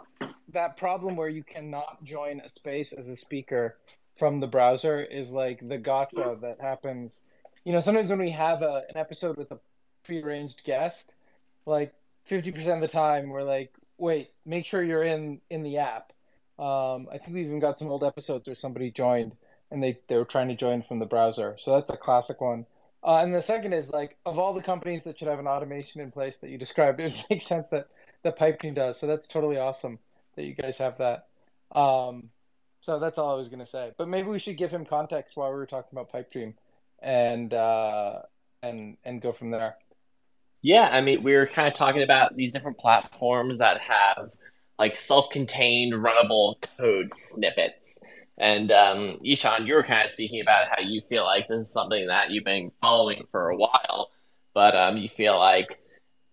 that problem where you cannot join a space as a speaker from the browser is like the gotcha that happens. You know, sometimes when we have a, an episode with a prearranged guest, like 50% of the time we're like, wait, make sure you're in in the app. Um, I think we even got some old episodes where somebody joined and they, they were trying to join from the browser. So that's a classic one. Uh, and the second is like of all the companies that should have an automation in place that you described, (laughs) it makes sense that the Pipedream does. So that's totally awesome that you guys have that. Um, so that's all I was going to say. But maybe we should give him context while we were talking about Pipedream, and uh, and and go from there. Yeah, I mean, we were kind of talking about these different platforms that have like self-contained runnable code snippets and um, Ishan, you were kind of speaking about how you feel like this is something that you've been following for a while, but um, you feel like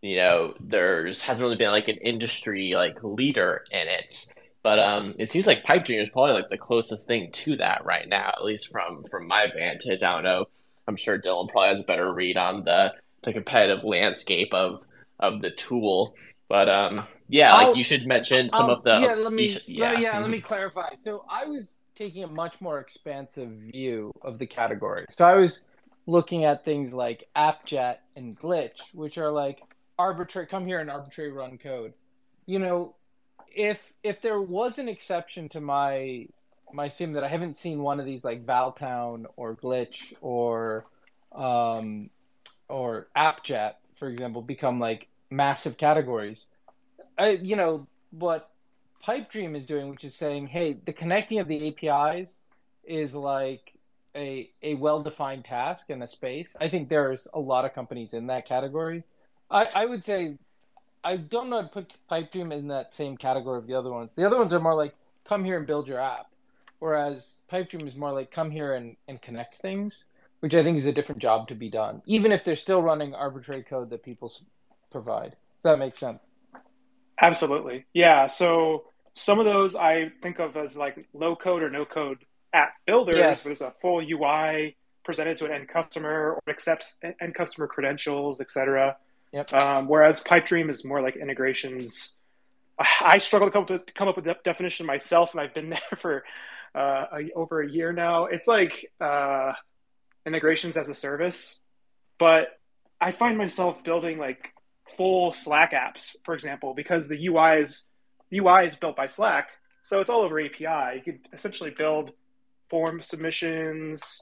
you know there's hasn't really been like an industry like leader in it. But um, it seems like Pipe Pipedream is probably like the closest thing to that right now, at least from from my vantage. I don't know. I'm sure Dylan probably has a better read on the the competitive landscape of of the tool. But um, yeah, I'll, like you should mention some I'll, of the. Yeah, let me. Should, yeah, let, yeah, let me (laughs) clarify. So I was taking a much more expansive view of the category. So I was looking at things like AppJet and Glitch, which are like arbitrary come here and arbitrary run code. You know, if if there was an exception to my my sim that I haven't seen one of these like Val Town or Glitch or um or AppJet, for example, become like massive categories. I you know, what Pipedream is doing, which is saying, hey, the connecting of the APIs is like a a well defined task in a space. I think there's a lot of companies in that category. I, I would say I don't know to put Pipedream in that same category of the other ones. The other ones are more like come here and build your app. Whereas Pipedream is more like come here and, and connect things, which I think is a different job to be done, even if they're still running arbitrary code that people provide. That makes sense. Absolutely. Yeah. So some of those I think of as like low code or no code app builders. Yes. There's a full UI presented to an end customer or accepts end customer credentials, etc. Um, whereas Pipedream is more like integrations. (sighs) I struggle to come up with, come up with the definition myself, and I've been (laughs) there for uh, a, over a year now. It's like uh, integrations as a service, but I find myself building like full Slack apps, for example, because the UI is the UI is built by Slack, so it's all over API. You could essentially build form submissions,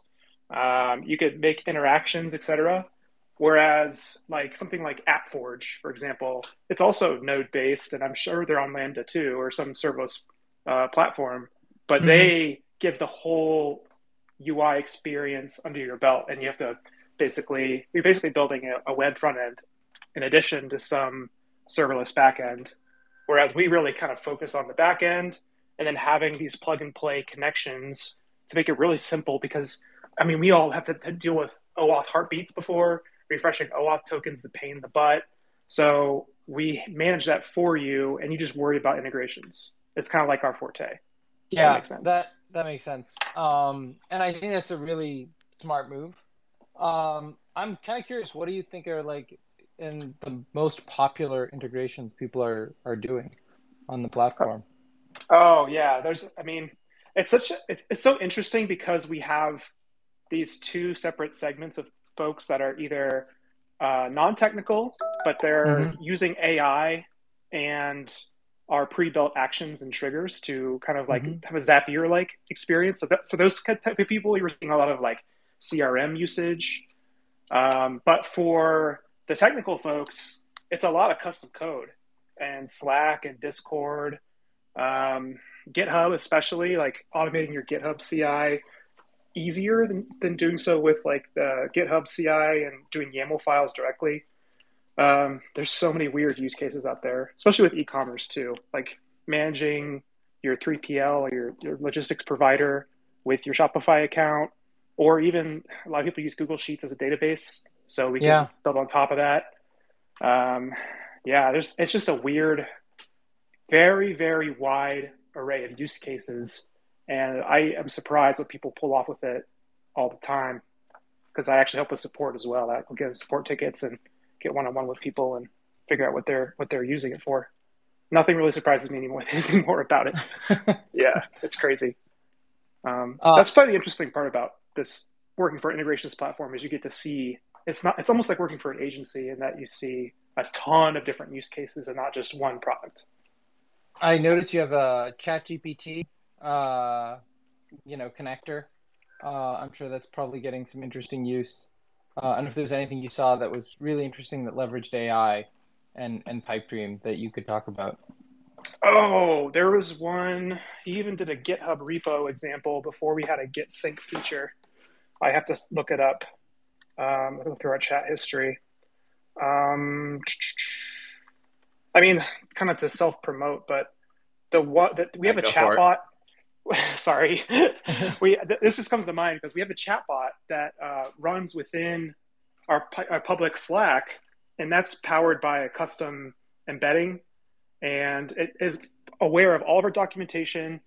um, you could make interactions, etc. Whereas, like something like AppForge, for example, it's also node based, and I'm sure they're on Lambda too, or some serverless uh, platform. But mm-hmm. they give the whole UI experience under your belt, and you have to basically you're basically building a, a web front end in addition to some serverless backend. Whereas we really kind of focus on the back end and then having these plug and play connections to make it really simple because I mean we all have to, to deal with OAuth heartbeats before refreshing OAuth tokens is a pain in the butt. So we manage that for you and you just worry about integrations. It's kind of like our forte. Yeah, that makes sense. That that makes sense. Um, and I think that's a really smart move. Um, I'm kind of curious. What do you think are like in the most popular integrations people are are doing on the platform? Oh yeah, there's. I mean, it's such. A, it's it's so interesting because we have these two separate segments of folks that are either uh, non-technical, but they're mm-hmm. using AI and our pre-built actions and triggers to kind of like mm-hmm. have a Zapier like experience. So that, for those type of people, you're seeing a lot of like CRM usage. Um, but for the technical folks, it's a lot of custom code and Slack and Discord, um, GitHub, especially like automating your GitHub CI easier than, than doing so with like the GitHub CI and doing YAML files directly. Um, there's so many weird use cases out there, especially with e-commerce too, like managing your 3PL or your, your logistics provider with your Shopify account, or even a lot of people use Google Sheets as a database, so we can yeah. build on top of that. Um, yeah, there's it's just a weird, very very wide array of use cases, and I am surprised what people pull off with it all the time because I actually help with support as well. I get support tickets and get one on one with people and figure out what they're what they're using it for. Nothing really surprises me anymore (laughs) anything more about it. (laughs) yeah, it's crazy. Um, uh, that's probably the interesting part about this working for integrations platform is you get to see it's not it's almost like working for an agency in that you see a ton of different use cases and not just one product. I noticed you have a ChatGPT, uh, you know, connector. Uh, I'm sure that's probably getting some interesting use. Uh, and if there's anything you saw that was really interesting that leveraged AI and and Pipedream that you could talk about. Oh, there was one. He even did a GitHub repo example before we had a Git sync feature. I have to look it up. Um, go through our chat history. Um, I mean, kind of to self promote, but the what that we have yeah, a chat bot. (laughs) sorry, (laughs) we this just comes to mind because we have a chat bot that uh, runs within our, our public Slack, and that's powered by a custom embedding, and it is aware of all of our documentation,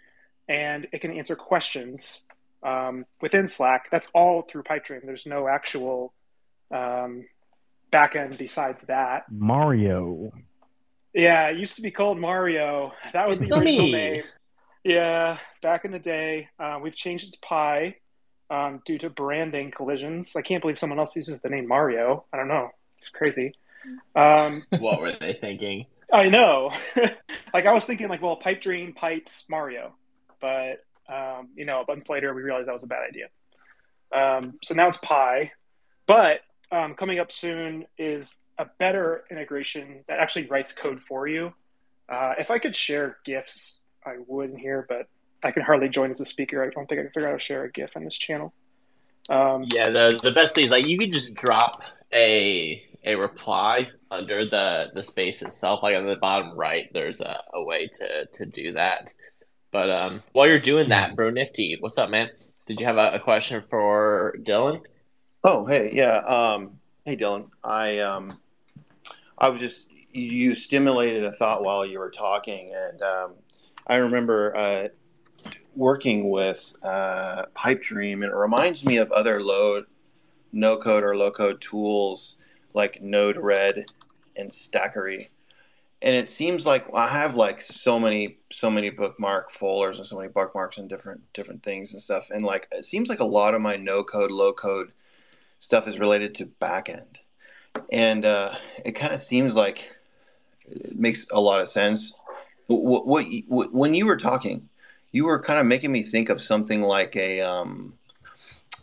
and it can answer questions um, within Slack. That's all through Pipedream. There's no actual um, backend besides that. Mario. Yeah, it used to be called Mario. That was the original me. name. Yeah, back in the day. Uh, we've changed it to Pi um, due to branding collisions. I can't believe someone else uses the name Mario. I don't know. It's crazy. Um, (laughs) what were they thinking? I know. (laughs) like I was thinking, like, well, Pipedream pipes Mario, but um, you know, a month later we realized that was a bad idea. Um, so now it's Pi, but um, coming up soon is a better integration that actually writes code for you. Uh, if I could share GIFs I would in here, but I can hardly join as a speaker. I don't think I can figure out how to share a GIF on this channel. Um, yeah, the the best thing is like you could just drop a a reply under the the space itself, like on the bottom right. There's a, a way to to do that. But um, while you're doing that, Bro Nifty, what's up, man? Did you have a, a question for Dylan? Oh, hey, yeah. Um, hey, Dylan. I um, I was just you stimulated a thought while you were talking, and um, I remember uh, working with uh, Pipedream, and it reminds me of other low, no code or low code tools like Node-RED and Stackery. And it seems like I have like so many, so many bookmark folders and so many bookmarks and different different things and stuff. And like it seems like a lot of my no code, low code stuff is related to backend. And uh, it kind of seems like it makes a lot of sense. What, what, what, when you were talking, you were kind of making me think of something like a um,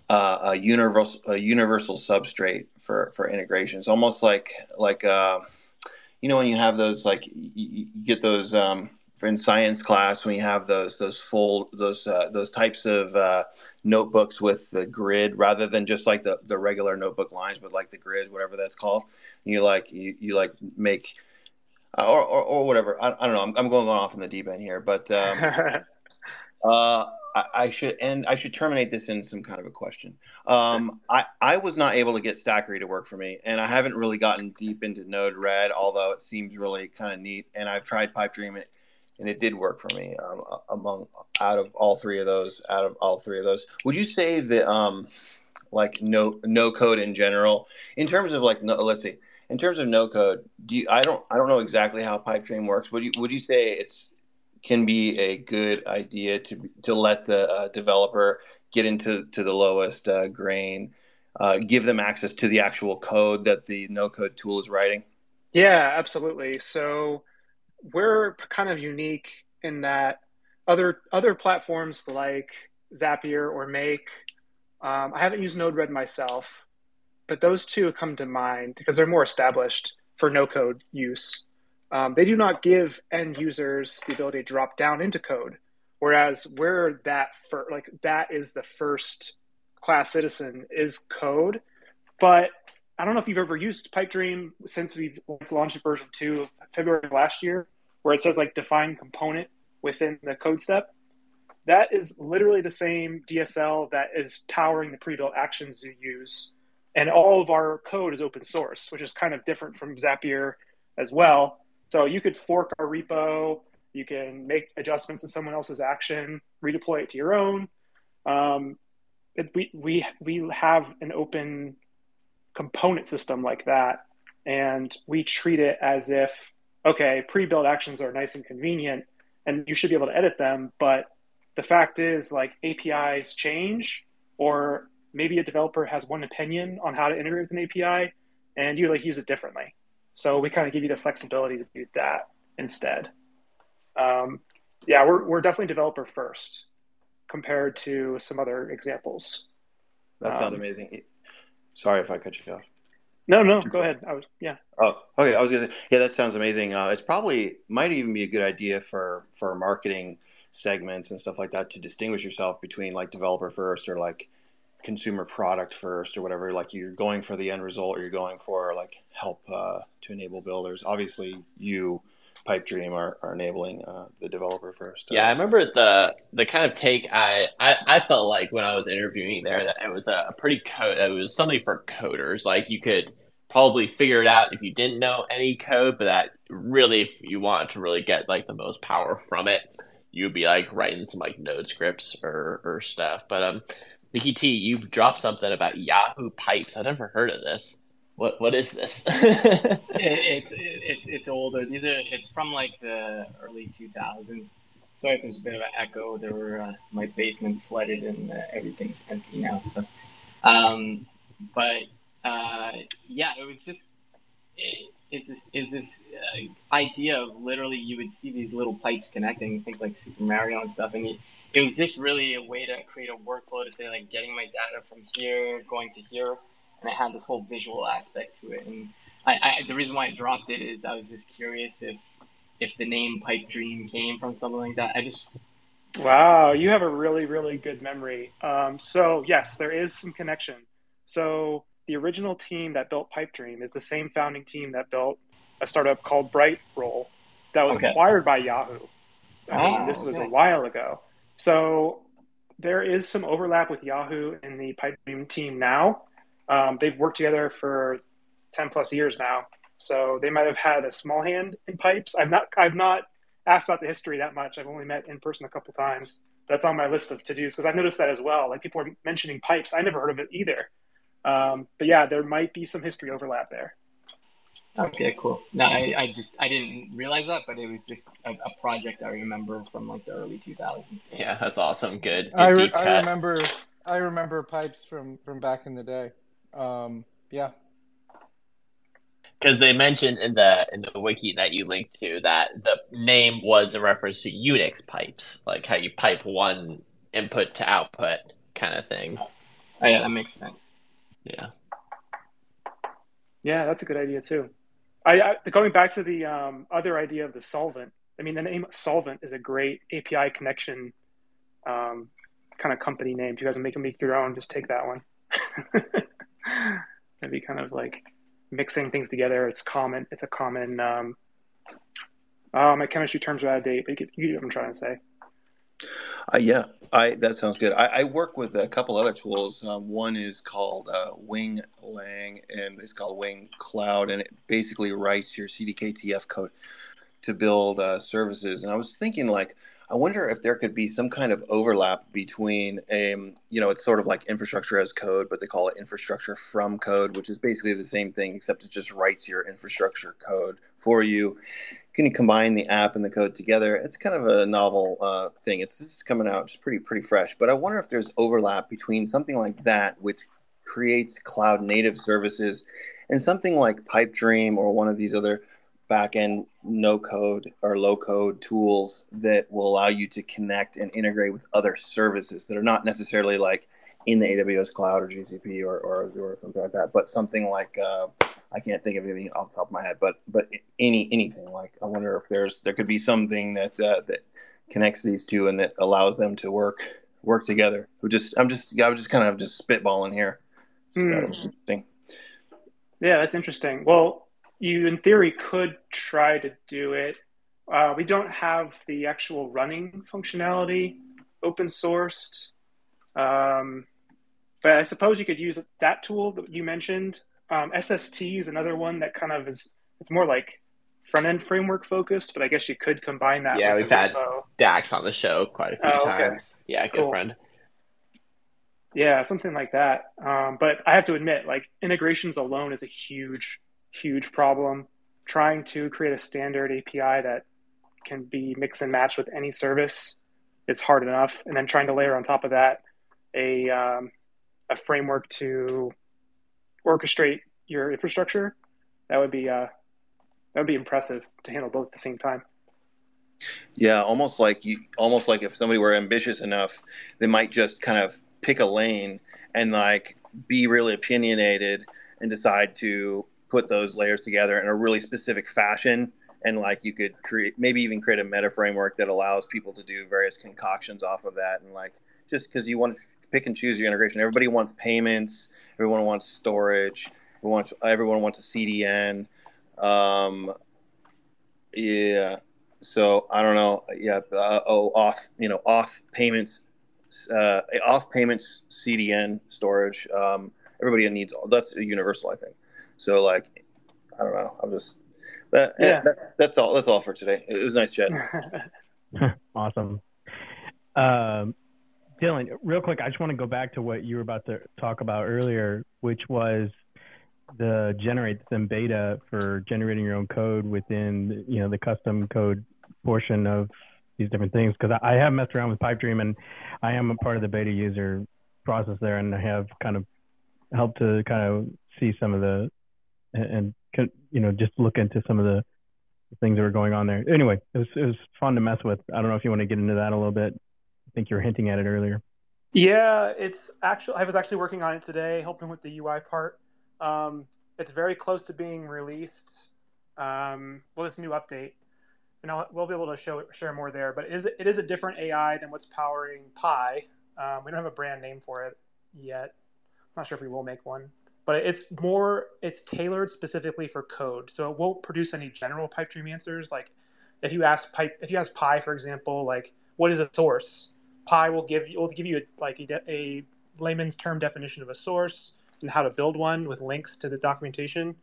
uh, a universal a universal substrate for for integrations, almost like like uh, you know when you have those like you, you get those um, in science class when you have those those full those uh, those types of uh, notebooks with the grid rather than just like the, the regular notebook lines but like the grid whatever that's called you like you, you like make uh, or, or, or whatever. I, I don't know. I'm, I'm going off in the deep end here but um, (laughs) uh, I, I, should end I should terminate this in some kind of a question. Um, I, I was not able to get Stackery to work for me and I haven't really gotten deep into Node-RED although it seems really kind of neat and I've tried Pipedream and and it did work for me um, among out of all three of those out of all three of those. Would you say that um like no no code in general in terms of like no, let's see in terms of no code do you i don't i don't know exactly how pipedream works would you would you say it's can be a good idea to to let the uh, developer get into to the lowest uh, grain uh, give them access to the actual code that the no code tool is writing yeah absolutely so we're kind of unique in that other other platforms like Zapier or Make. Um, I haven't used Node-RED myself, but those two come to mind because they're more established for no-code use. Um, they do not give end users the ability to drop down into code, whereas we're that like that is the first class citizen is code. But I don't know if you've ever used Pipedream since we've launched version two of February last year where it says like define component within the code step. That is literally the same DSL that is powering the pre-built actions you use. And all of our code is open source, which is kind of different from Zapier as well. So you could fork our repo, you can make adjustments to someone else's action, redeploy it to your own. Um, it, we, we, we have an open component system like that, and we treat it as if okay, pre-built actions are nice and convenient and you should be able to edit them, but the fact is like APIs change or maybe a developer has one opinion on how to integrate with an API and you like use it differently. So we kind of give you the flexibility to do that instead. Um, yeah, we're, we're definitely developer first compared to some other examples. That sounds um, amazing. Sorry if I cut you off. No, no, go ahead. I was, yeah. Oh, okay. I was gonna. Yeah, that sounds amazing. Uh, it's probably might even be a good idea for for marketing segments and stuff like that to distinguish yourself between like developer first or like consumer product first or whatever. Like you're going for the end result or you're going for like help uh, to enable builders. Obviously, you Pipedream are, are enabling uh, the developer first. Yeah, I remember the the kind of take I, I, I felt like when I was interviewing there that it was a pretty code. It was something for coders. Like you could probably figure it out if you didn't know any code, but that really, if you want to really get like the most power from it, you'd be like writing some like node scripts or or stuff. But um, Nikki T, you dropped something about Yahoo pipes. I never heard of this. What what is this? (laughs) it, it's it's it's older. These are it's from like the early 2000s. Sorry if there's a bit of an echo. There were uh, my basement flooded and uh, everything's empty now. So, um, but uh, yeah, it was just it, it's this is this uh, idea of literally you would see these little pipes connecting, think like Super Mario and stuff, and you, it was just really a way to create a workflow to say like getting my data from here, going to here and it had this whole visual aspect to it. And I, I, the reason why I dropped it is I was just curious if if the name Pipedream came from something like that. I just wow, you have a really really good memory. Um, so yes, there is some connection. So the original team that built Pipedream is the same founding team that built a startup called BrightRoll that was okay. acquired by Yahoo. I mean, oh, this was okay. a while ago. So there is some overlap with Yahoo and the Pipedream team now. Um, they've worked together for 10 plus years now. So they might have had a small hand in pipes. I've not, I've not asked about the history that much. I've only met in person a couple times. That's on my list of to dos because I've noticed that as well. Like people are mentioning pipes. I never heard of it either. Um, but yeah, there might be some history overlap there. Okay, cool. No, I, I just I didn't realize that, but it was just a, a project I remember from like the early 2000s. Yeah, that's awesome. Good. Good I, re- deep I remember I remember pipes from from back in the day. Um, yeah. because they mentioned in the in the wiki that you linked to that the name was a reference to Unix pipes, like how you pipe one input to output kind of thing. Oh, yeah, that makes sense. Yeah. Yeah, that's a good idea too. I, I going back to the um, other idea of the solvent. I mean, the name solvent is a great API connection um, kind of company name. If you guys make make your own, just take that one. (laughs) That'd be kind of like mixing things together. It's common. It's a common. Um, oh, my chemistry terms are out of date, but you get, you get what I'm trying to say. Uh, yeah, I that sounds good. I, I work with a couple other tools. Um, one is called uh, Wing Lang, and it's called Wing Cloud, and it basically writes your CDKTF code to build uh, services. And I was thinking, like, I wonder if there could be some kind of overlap between, um, you know, it's sort of like infrastructure as code, but they call it infrastructure from code, which is basically the same thing, except it just writes your infrastructure code for you. Can you combine the app and the code together? It's kind of a novel uh, thing. It's just coming out, it's pretty pretty fresh. But I wonder if there's overlap between something like that, which creates cloud native services, and something like Pipedream or one of these other backend no code or low code tools that will allow you to connect and integrate with other services that are not necessarily like in the AWS cloud or GCP or, or Azure or something like that, but something like uh, I can't think of anything off the top of my head, but but any anything like I wonder if there's there could be something that uh, that connects these two and that allows them to work work together. We just I'm just I was just kind of just spitballing here. Just thought it was interesting. Yeah, that's interesting. Well, you in theory could try to do it. Uh, we don't have the actual running functionality open sourced, um, but I suppose you could use that tool that you mentioned. Um, SST is another one that kind of is. It's more like front end framework focused, but I guess you could combine that. Yeah, with we've had repo. Dax on the show quite a few Oh, okay. times. Yeah, good Cool. friend. Yeah, something like that. Um, but I have to admit, like integrations alone is a huge, huge problem. Trying to create a standard API that can be mix and match with any service is hard enough, and then trying to layer on top of that a um, a framework to orchestrate your infrastructure that would be uh, that would be impressive to handle both at the same time. Yeah, almost like you, almost like if somebody were ambitious enough, they might just kind of pick a lane and like be really opinionated and decide to put those layers together in a really specific fashion. And like you could create, maybe even create a meta framework that allows people to do various concoctions off of that. And like just because you want to pick and choose your integration, everybody wants payments, everyone wants storage, everyone wants, everyone wants a CDN. Um, yeah, so I don't know. Yeah. Uh, oh, off You know, off payments, uh, auth payments, CDN storage. Um, everybody needs that's universal, I think. So like, I don't know. I'm just. But, yeah. Yeah. that, that's all. That's all for today. It was nice chat. (laughs) awesome. Um, Dylan, real quick, I just want to go back to what you were about to talk about earlier, which was the generate them beta for generating your own code within you know the custom code portion of these different things because I, I have messed around with Pipedream and I am a part of the beta user process there and I have kind of helped to kind of see some of the and, and you know just look into some of the things that were going on there. Anyway, it was it was fun to mess with. I don't know if you want to get into that a little bit. I think you were hinting at it earlier. Yeah, it's actually I was actually working on it today, helping with the UI part. Um, it's very close to being released. Um, well, this new update, and I'll, we'll be able to show share more there. But it is it is a different AI than what's powering Pi. Um, we don't have a brand name for it yet. I'm not sure if we will make one, but it's more it's tailored specifically for code, so it won't produce any general Pipedream answers. Like if you ask Pipe, if you ask Pi, for example, like what is a source, Pi will give you will give you a, like a, a layman's term definition of a source and how to build one with links to the documentation.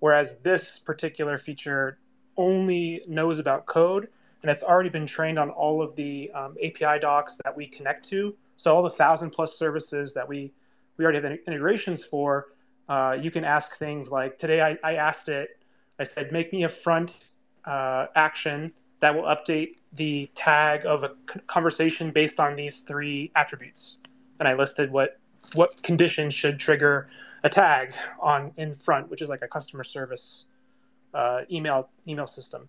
Whereas this particular feature only knows about code and it's already been trained on all of the um, API docs that we connect to. So all the thousand plus services that we we already have integrations for, uh, you can ask things like today I, I asked it, I said make me a front uh, action that will update the tag of a conversation based on these three attributes, and I listed what what condition should trigger a tag on in front, which is like a customer service uh, email email system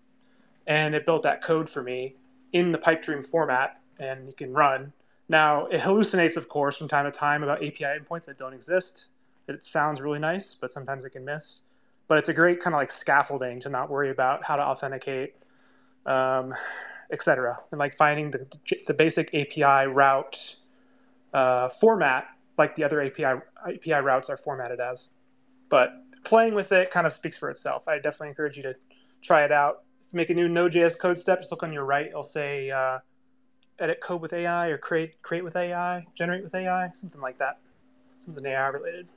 and it built that code for me in the Pipedream format, and you can run. Now it hallucinates, of course, from time to time about API endpoints that don't exist. It sounds really nice, but sometimes it can miss. But it's a great kind of like scaffolding to not worry about how to authenticate, um, etc. And like finding the the basic API route uh, format, like the other API API routes are formatted as. But playing with it kind of speaks for itself. I definitely encourage you to try it out make a new Node.js code step, just look on your right. It'll say uh, edit code with AI or create create with AI, generate with AI, something like that. Something AI related.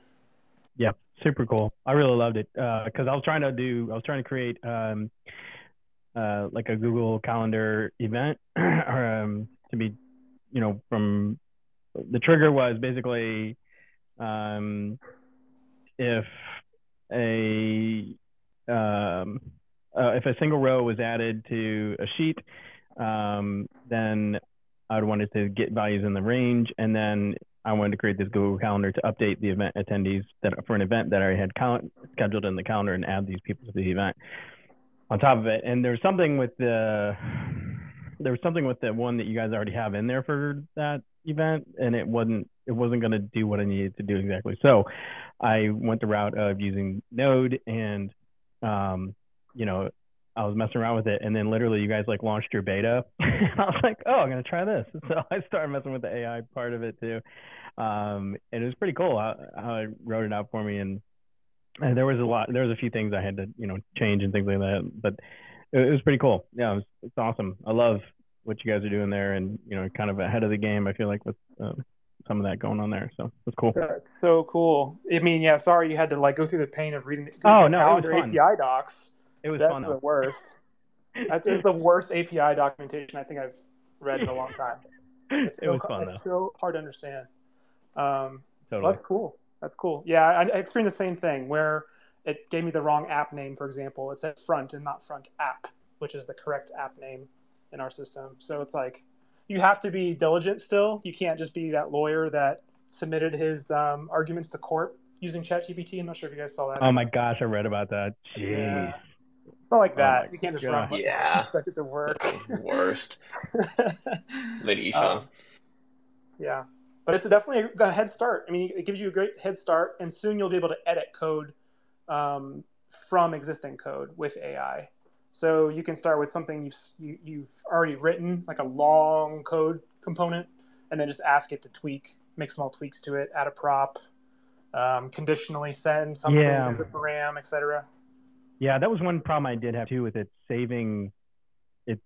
Yeah, super cool. I really loved it because uh, I was trying to do, I was trying to create um, uh, like a Google Calendar event (clears throat) um, to be, you know, from the trigger was basically um, if a um, uh, if a single row was added to a sheet, um, then I would want it to get values in the range, and then I wanted to create this Google Calendar to update the event attendees that for an event that I had cal- scheduled in the calendar and add these people to the event on top of it. And there's something with the there was something with the one that you guys already have in there for that event, and it wasn't it wasn't going to do what I needed to do exactly. So I went the route of using Node and um, you know, I was messing around with it, and then literally you guys like launched your beta. (laughs) I was like, oh, I'm gonna try this. (laughs) So I started messing with the AI part of it too, um, and it was pretty cool how, how it wrote it out for me. And, and there was a lot, there was a few things I had to you know change and things like that, but it, it was pretty cool. Yeah, it was, it's awesome. I love what you guys are doing there, and you know, kind of ahead of the game. I feel like with uh, some of that going on there. So it's cool. That's so cool. I mean, yeah. Sorry you had to like go through the pain of reading. oh no, it was fun. API docs. It was That's fun. the worst. (laughs) That's the worst API documentation I think I've read in a long time. (laughs) It's it was fun it's though. so hard to understand. Um, totally. Well, that's cool. That's cool. Yeah, I, I experienced the same thing where it gave me the wrong app name. For example, it said front and not front app, which is the correct app name in our system. So it's like you have to be diligent still. You can't just be that lawyer that submitted his um, arguments to court using ChatGPT. I'm not sure if you guys saw that. Oh my gosh, I read about that. Jeez. Yeah not like oh that. Oh you can't just God. run. Yeah. Expect it to work. Worst. (laughs) Lady Ishan. Um, yeah, but it's definitely a head start. I mean, it gives you a great head start, and soon you'll be able to edit code um, from existing code with AI. So you can start with something you've you, have you have already written, like a long code component, and then just ask it to tweak, make small tweaks to it, add a prop, um, conditionally send something yeah. to the param, etc. Yeah, that was one problem I did have too with it saving it's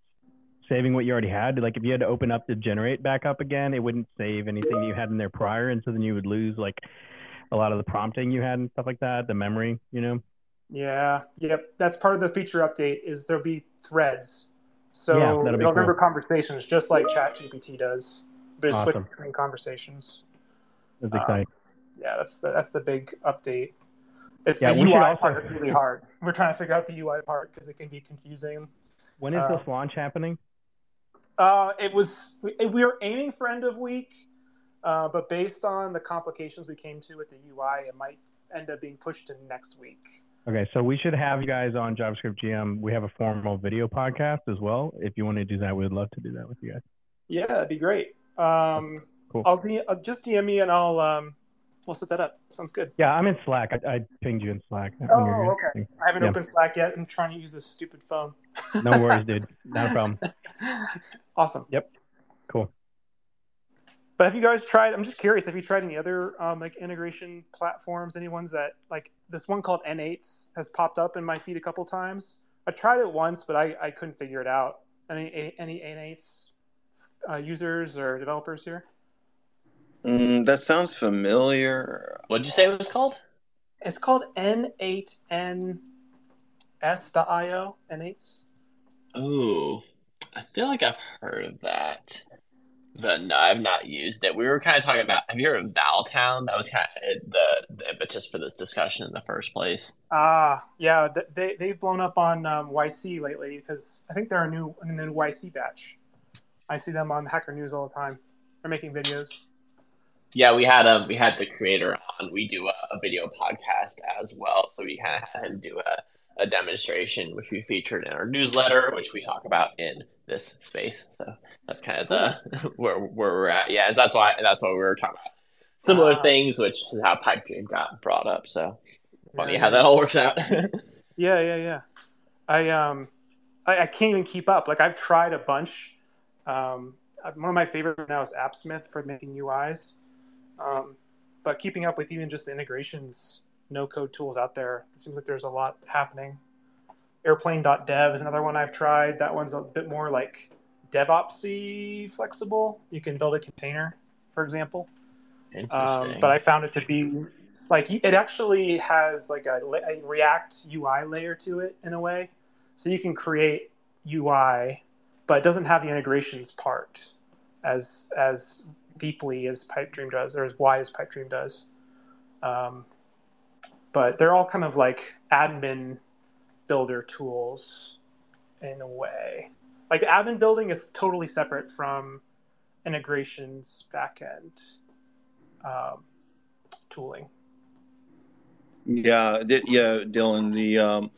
saving what you already had. Like if you had to open up to generate back up again, it wouldn't save anything you had in there prior, and so then you would lose like a lot of the prompting you had and stuff like that, the memory, you know. Yeah, yep. That's part of the feature update. Is there'll be threads, so yeah, it'll cool. remember conversations just like ChatGPT does, but it's awesome. between conversations. That's exciting. Um, yeah, that's the that's the big update. It's yeah, the UI also... part really hard. We're trying to figure out the UI part because it can be confusing. When is uh, this launch happening? Uh, it was we were aiming for end of week, uh, but based on the complications we came to with the UI, it might end up being pushed to next week. Okay, so we should have you guys on JavaScript Jam. We have a formal video podcast as well. If you want to do that, we'd love to do that with you guys. Yeah, that'd be great. Um, cool. I'll, be, I'll just DM me and I'll um, we'll set that up. Sounds good. Yeah, I'm in Slack. I, I pinged you in Slack. Oh, okay. I haven't yeah. opened Slack yet. I'm trying to use this stupid phone. no worries, dude. Not a problem. (laughs) Awesome. Yep. Cool. But have you guys tried? I'm just curious. Have you tried any other um, like integration platforms? Any ones that like this one called N8s has popped up in my feed a couple times. I tried it once, but I, I couldn't figure it out. Any any N8s uh, users or developers here? Mm, that sounds familiar. What did you say it was called? It's called N8NS.io. N8s. Ooh, I feel like I've heard of that. But no, I've not used it. We were kind of talking about. Have you heard of Val Town? That was kind of the, the impetus for this discussion in the first place. Ah, yeah, they they've blown up on um, YC lately because I think they're a new in the new YC batch. I see them on Hacker News all the time. They're making videos. Yeah, we had a um, we had the creator on. We do a, a video podcast as well, so we kind of had him do a, a demonstration, which we featured in our newsletter, which we talk about in this space. So that's kind of the (laughs) where where we're at. Yeah, that's why that's why we were talking about similar uh, things, which is how Pipedream got brought up. So funny yeah, how that all works out. (laughs) yeah, yeah, yeah. I um, I, I, can't even keep up. Like I've tried a bunch. Um, one of my favorite now is AppSmith for making UIs. Um, but keeping up with even just the integrations, no code tools out there, it seems like there's a lot happening. Airplane.dev is another one I've tried. That one's a bit more like DevOpsy flexible. You can build a container, for example. Interesting. Um, but I found it to be like it actually has like a, a, React UI layer to it in a way, so you can create UI, but it doesn't have the integrations part as as deeply as Pipedream does, or as wide as Pipedream does. Um, but they're all kind of like admin builder tools in a way. Like admin building is totally separate from integrations backend um, tooling. Yeah, yeah, Dylan. The um,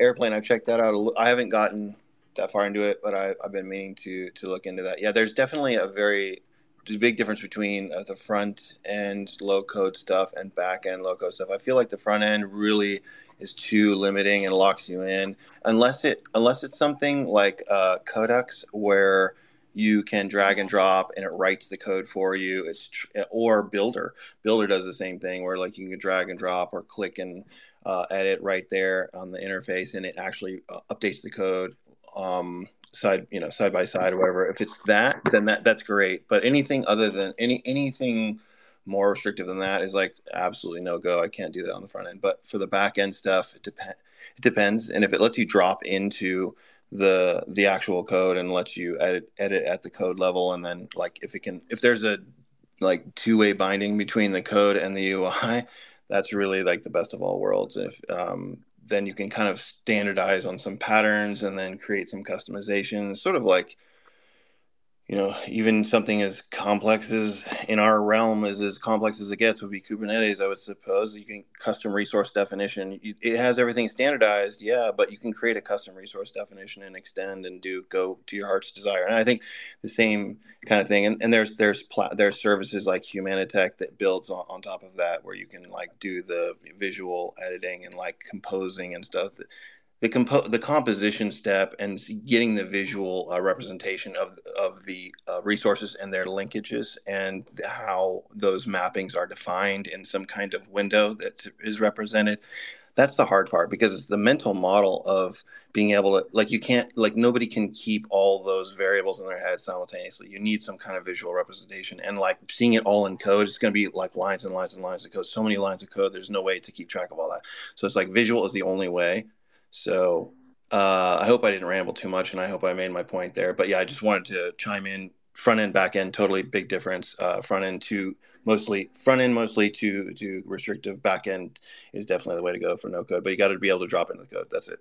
airplane. I've checked that out. I haven't gotten that far into it, but I, have been meaning to to look into that. Yeah, there's definitely a very there's a big difference between uh, the front end low code stuff and back end low code stuff. I feel like the front end really is too limiting and locks you in unless it unless it's something like uh, Codex where you can drag and drop and it writes the code for you. It's tr- or Builder. Builder does the same thing where like you can drag and drop or click and uh, edit right there on the interface and it actually uh, updates the code. Um, side you know side by side or whatever. If it's that then that that's great. But anything other than any anything more restrictive than that is like absolutely no go. I can't do that on the front end. But for the back end stuff it depends it depends. And if it lets you drop into the the actual code and lets you edit edit at the code level and then like if it can if there's a like two-way binding between the code and the ui (laughs) that's really like the best of all worlds. If um, then you can kind of standardize on some patterns and then create some customizations, sort of like you know, even something as complex as in our realm is as complex as it gets would be Kubernetes. I would suppose you can custom resource definition. It has everything standardized, yeah, but you can create a custom resource definition and extend and do go to your heart's desire. And I think the same kind of thing. And, and there's there's pla- there's services like Humanitec that builds on, on top of that, where you can like do the visual editing and like composing and stuff. That, the compo- the composition step and getting the visual uh, representation of of the uh, resources and their linkages and how those mappings are defined in some kind of window that is represented that's the hard part because it's the mental model of being able to like you can't like nobody can keep all those variables in their head simultaneously. You need some kind of visual representation and like seeing it all in code it's going to be like lines and lines and lines of code so many lines of code there's no way to keep track of all that. So it's like visual is the only way so uh, I hope I didn't ramble too much, and I hope I made my point there. But yeah, I just wanted to chime in. Front end, back end, totally big difference. Uh, front end to mostly front end, mostly to to restrictive. Back end is definitely the way to go for no code, but you got to be able to drop into the code. That's it.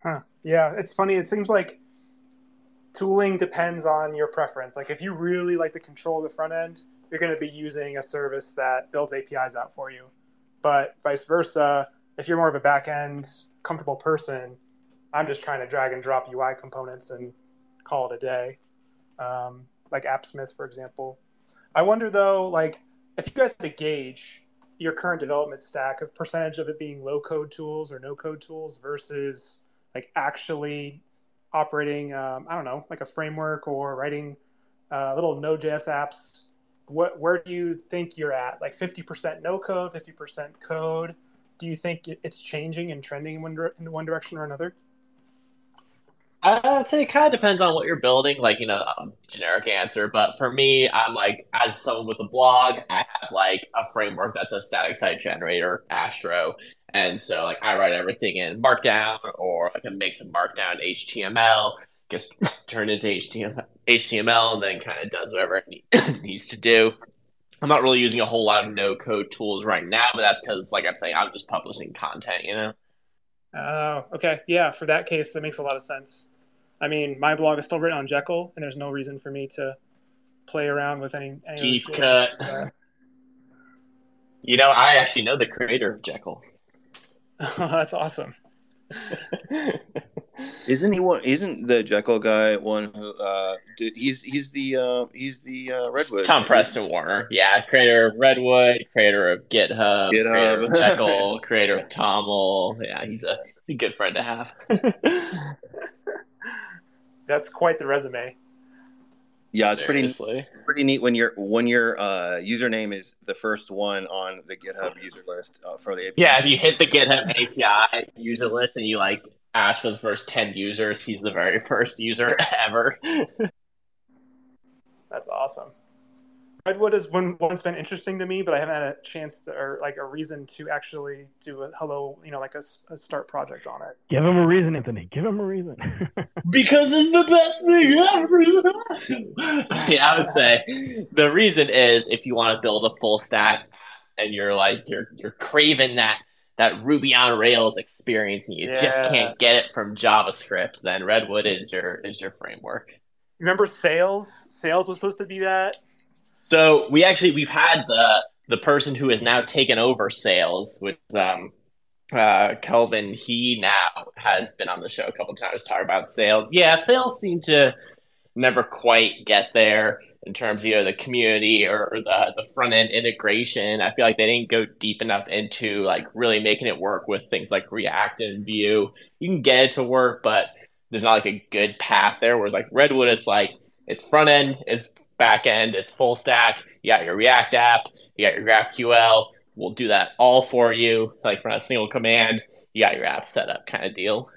Huh. Yeah, it's funny. It seems like tooling depends on your preference. Like if you really like the control of the front end, you're going to be using a service that builds APIs out for you. But vice versa, if you're more of a back end comfortable person, I'm just trying to drag and drop UI components and call it a day. Um, like AppSmith, for example. I wonder though, like if you guys had to gauge your current development stack of percentage of it being low code tools or no code tools versus like actually operating, um, I don't know, like a framework or writing uh, little Node.js apps. What, where do you think you're at? Like 50% no code, 50% code? Do you think it's changing and trending in one, in one direction or another? I would say it kind of depends on what you're building, like, you know, um, generic answer. But for me, I'm like, as someone with a blog, I have like a framework that's a static site generator, Astro. And so, like, I write everything in Markdown or I can make some Markdown HTML, gets turned into HTML, HTML and then kind of does whatever it (laughs) needs to do. I'm not really using a whole lot of no code tools right now, but that's because, like I'm saying, I'm just publishing content, you know? Oh, okay. Yeah, for that case, that makes a lot of sense. I mean, my blog is still written on Jekyll, and there's no reason for me to play around with any, any deep cut. (laughs) you know, I actually know the creator of Jekyll. Oh, (laughs) that's awesome. (laughs) isn't he one? Isn't the Jekyll guy one who? Uh, did, he's he's the uh, he's the uh, Redwood. Tom Preston Werner, yeah, creator of Redwood, creator of GitHub, GitHub. creator of Jekyll, (laughs) creator of Toml. Yeah, he's a, he's a good friend to have. (laughs) That's quite the resume. Yeah, it's pretty it's pretty neat when your when your uh, username is the first one on the GitHub user list uh, for the API. Yeah, if you hit the GitHub API user list and you like ask for the first ten users, he's the very first user (laughs) ever. That's awesome. Redwood has one, once been interesting to me, but I haven't had a chance to, or like a reason to actually do a hello, you know, like a, a start project on it. Give him a reason, Anthony. Give him a reason. (laughs) because it's the best thing ever. (laughs) yeah, I would say the reason is if you want to build a full stack and you're like you're you're craving that that Ruby on Rails experience and you yeah. just can't get it from JavaScript, then Redwood is your is your framework. Remember Sails? Sails was supposed to be that. So we actually we've had the the person who has now taken over Sails, which um uh Kelvin, he now has been on the show a couple times talking about Sails. Yeah, Sails seem to never quite get there in terms of either the community or, or the the front end integration. I feel like they didn't go deep enough into like really making it work with things like React and Vue. You can get it to work, but there's not like a good path there. Whereas like Redwood, it's like it's front end, it's back end, it's full stack. You got your React app, you got your GraphQL. We'll do that all for you, like from a single command. You got your app set up, kind of deal.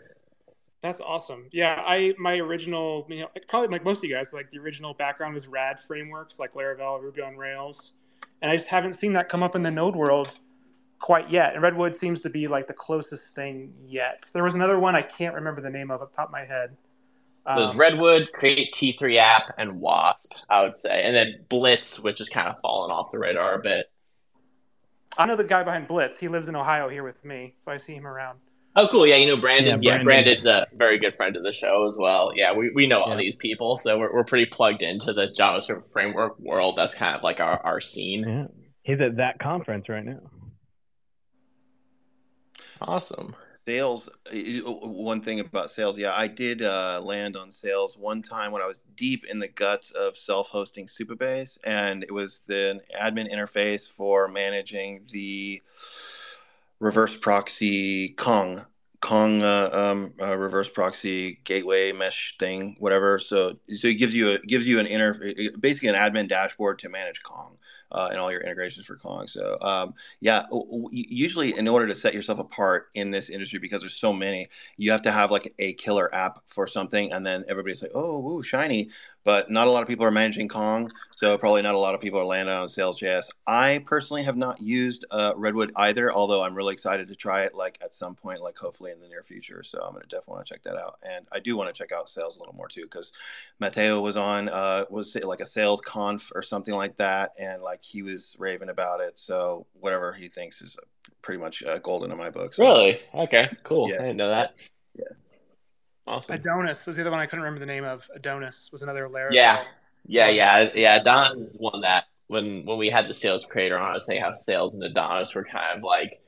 That's awesome. Yeah, I my original, you know, probably like most of you guys, like the original background was Rad frameworks like Laravel, Ruby on Rails, and I just haven't seen that come up in the Node world quite yet. And Redwood seems to be like the closest thing yet. There was another one I can't remember the name of up top of my head. There's um, Redwood, Create T3 app, and Wasp, I would say, and then Blitz, which has kind of fallen off the radar a bit. I know the guy behind Blitz. He lives in Ohio here with me, so I see him around. Oh, cool. Yeah, you know Brandon. Yeah, Brandon. Brandon's a very good friend of the show as well. Yeah, we, we know all these people, so we're, we're pretty plugged into the JavaScript framework world. That's kind of like our, our scene. Yeah. He's at that conference right now. Awesome. Sails. one thing about Sails. yeah i did uh, land on Sails one time when i was deep in the guts of self-hosting supabase and it was the admin interface for managing the reverse proxy kong. Kong uh, um, uh, reverse proxy gateway mesh thing whatever. So so it gives you a gives you an inter basically an admin dashboard to manage kong uh, and all your integrations for Kong. So um, yeah, usually in order to set yourself apart in this industry, because there's so many, you have to have like a killer app for something, and then everybody's like, oh, ooh, shiny. But not a lot of people are managing Kong, so probably not a lot of people are landing on Sails.js. I personally have not used uh, Redwood either, although I'm really excited to try it like at some point, like hopefully in the near future. So I'm gonna definitely want to check that out, and I do want to check out Sails a little more too because Matija was on uh, was like a Sails conf or something like that, and like he was raving about it. So whatever he thinks is pretty much uh, golden in my books. So. Really? Okay, cool. Yeah. I didn't know that. Yeah. Awesome. Adonis was the other one I couldn't remember the name of. Adonis was another Laravel. Yeah, yeah, yeah, yeah. Adonis is one that when when we had the Sails creator on, I was saying how Sails and Adonis were kind of like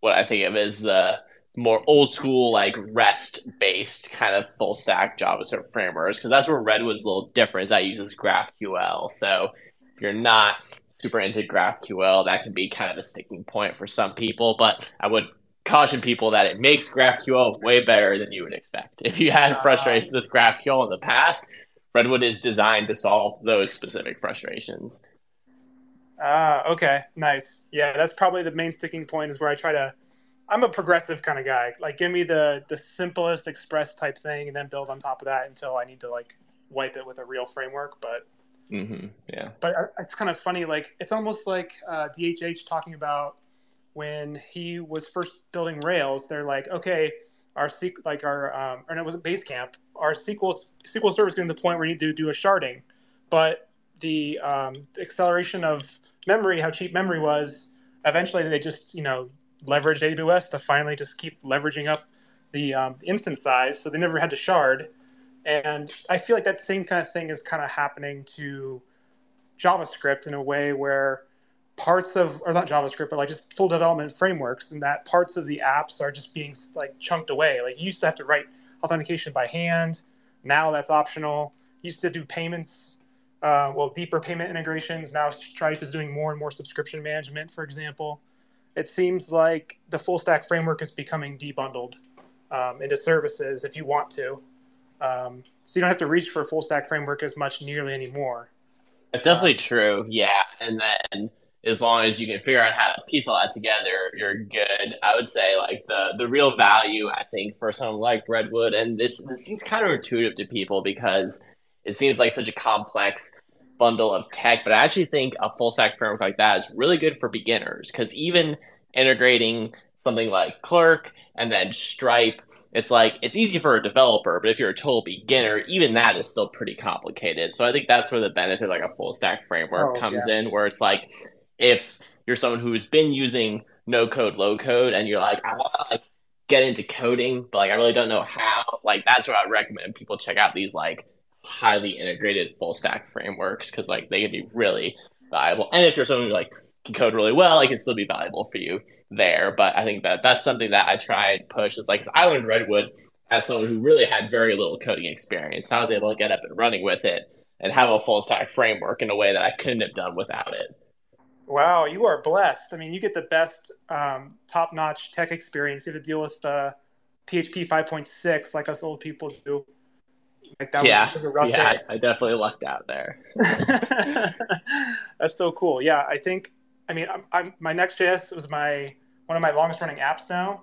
what I think of as the more old school, like REST based kind of full stack JavaScript frameworks. Because that's where Redwood's a little different. Is that uses GraphQL. So if you're not super into GraphQL, that can be kind of a sticking point for some people. But I would caution people that it makes GraphQL way better than you would expect. If you had uh, frustrations with GraphQL in the past, Redwood is designed to solve those specific frustrations. Ah, uh, okay, nice. Yeah, that's probably the main sticking point is where I try to I'm a progressive kind of guy. Like, give me the the simplest Express type thing, and then build on top of that until I need to like wipe it with a real framework. But mm-hmm. yeah, but it's kind of funny. Like, it's almost like uh, DHH talking about when he was first building Rails. They're like, okay, our like our um, it wasn't Basecamp. Our SQL SQL server is getting to the point where you need to do a sharding, but the, um, acceleration of memory, how cheap memory was, eventually they just you know leveraged AWS to finally just keep leveraging up the um, instance size, so they never had to shard. And I feel like that same kind of thing is kind of happening to JavaScript in a way where parts of, or not JavaScript, but like just full development frameworks, and that parts of the apps are just being like chunked away. Like you used to have to write authentication by hand. Now that's optional. You used to do payments, uh, well, deeper payment integrations. Now Stripe is doing more and more subscription management, for example it seems like the full stack framework is becoming debundled um, into services if you want to. Um, so you don't have to reach for a full stack framework as much nearly anymore. It's definitely um, true. Yeah. And then as long as you can figure out how to piece all that together, you're good. I would say like the the real value I think for someone like Redwood, and this this seems counterintuitive to people because it seems like such a complex bundle of tech, but I actually think a full stack framework like that is really good for beginners because even integrating something like Clerk and then Stripe, it's like it's easy for a developer, but if you're a total beginner, even that is still pretty complicated. So I think that's where the benefit of like a full stack framework oh, comes yeah. in, where it's like if you're someone who's been using no code, low code, and you're like, I want to like get into coding, but like I really don't know how. Like that's what I recommend people check out these like highly integrated full stack frameworks because like they can be really valuable. And if you're someone who like can code really well, it can still be valuable for you there. But I think that that's something that I try and push is like I learned Redwood as someone who really had very little coding experience. I was able to get up and running with it and have a full stack framework in a way that I couldn't have done without it. Wow, you are blessed. I mean, you get the best um, top notch tech experience. You have to deal with uh, PHP 5.6 like us old people do. Like that yeah, was yeah, I, I, definitely lucked out there. (laughs) That's so cool. Yeah, I think. I mean, I'm, I'm, my Next.js was my one of my longest running apps now,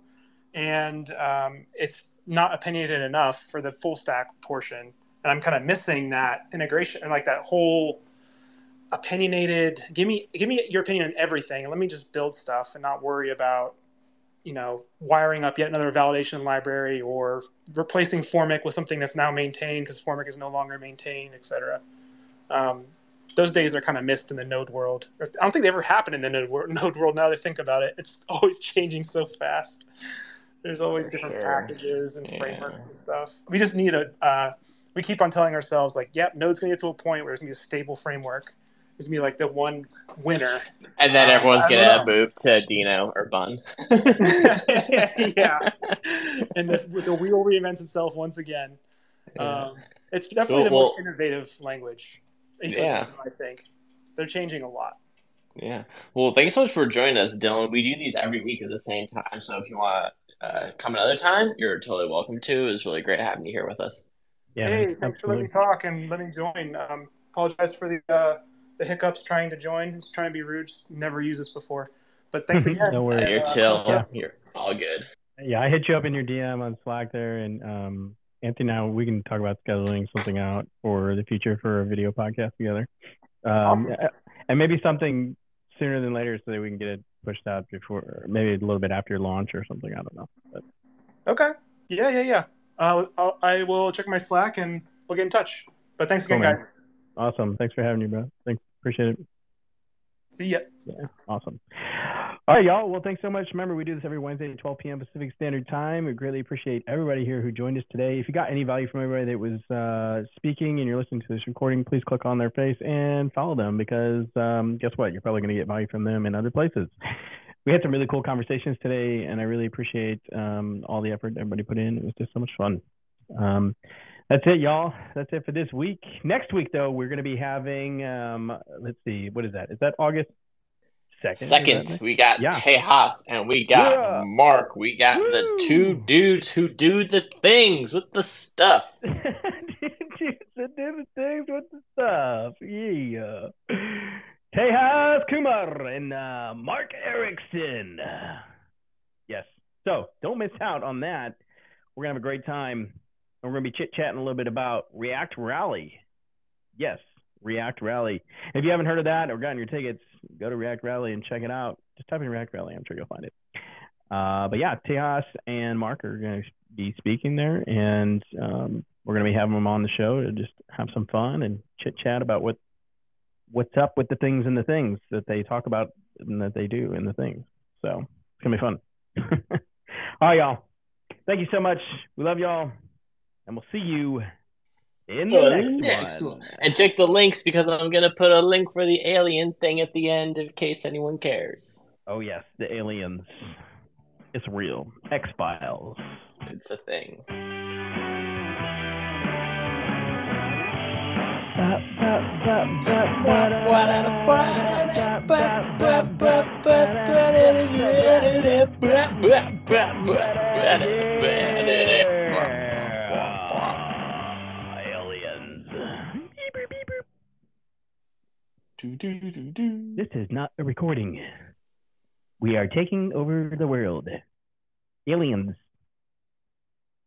and um, it's not opinionated enough for the full stack portion, and I'm kind of missing that integration and like that whole opinionated. Give me give me your opinion on everything, and let me just build stuff and not worry about you know, wiring up yet another validation library or replacing Formik with something that's now maintained because Formik is no longer maintained, etc. Um, those days are kind of missed in the node world. I don't think they ever happened in the node world, (laughs) node world now that I think about it. It's always changing so fast. There's always different sure. packages and yeah. frameworks and stuff. We just need a, uh, we keep on telling ourselves, like, yep, Node's going to get to a point where it's going to be a stable framework is me like the one winner. And then everyone's gonna move to Deno or Bun. (laughs) (laughs) yeah, and this, the wheel reinvents itself once again. Yeah. Um, it's definitely the well, most innovative language. Yeah, I think they're changing a lot. Yeah. Well, thanks so much for joining us, Dylan. We do these every week at the same time, so if you want to uh, come another time, you're totally welcome to. It's really great having you here with us. Yeah, hey, thanks absolutely. for letting me talk and letting me join. Um, apologize for the uh, the hiccups trying to join. Just trying to be rude. Just never used this before. But thanks (laughs) again. no worries. You're uh, chill. Yeah. You're all good. Yeah, I hit you up in your DM on Slack there, and um, Anthony, now we can talk about scheduling something out for the future for a video podcast together, um, awesome. and maybe something sooner than later so that we can get it pushed out before, maybe a little bit after your launch or something. I don't know. But. Okay. Yeah, yeah, yeah. Uh, I'll, I will check my Slack and we'll get in touch. But thanks again, cool, guys. Awesome. Thanks for having me, bro. Thanks. Appreciate it. See ya. Yeah. Awesome. All right, y'all. Well, thanks so much. Remember, we do this every Wednesday at 12 p.m. Pacific Standard Time. We greatly appreciate everybody here who joined us today. If you got any value from everybody that was uh, speaking and you're listening to this recording, please click on their face and follow them because um, guess what? You're probably going to get value from them in other places. We had some really cool conversations today, and I really appreciate um, all the effort everybody put in. It was just so much fun. Um, that's it, y'all. That's it for this week. Next week, though, we're going to be having, um, let's see, what is that? Is that August 2nd? Second, we got yeah. Tejas and we got yeah. Mark. We got Woo! the two dudes who do the things with the stuff. (laughs) do the things with the stuff. Yeah. Tejas Kumar and uh, Mark Erickson. Yes. So don't miss out on that. We're gonna have a great time. We're gonna be chit chatting a little bit about React Rally. Yes, React Rally. If you haven't heard of that or gotten your tickets, go to React Rally and check it out. Just type in React Rally. I'm sure you'll find it. Uh, but yeah, Tejas and Mark are going to be speaking there, and um, we're going to be having them on the show to just have some fun and chit chat about what what's up with the things and the things that they talk about and that they do and the things. So it's gonna be fun. (laughs) All right, y'all. Thank you so much. We love y'all, and we'll see you in the next, next one. one. And check the links because I'm gonna put a link for the alien thing at the end in case anyone cares. Oh yes, the aliens. It's real. X Files. It's a thing. (laughs) (laughs) This is not a recording. We are taking over the world. Aliens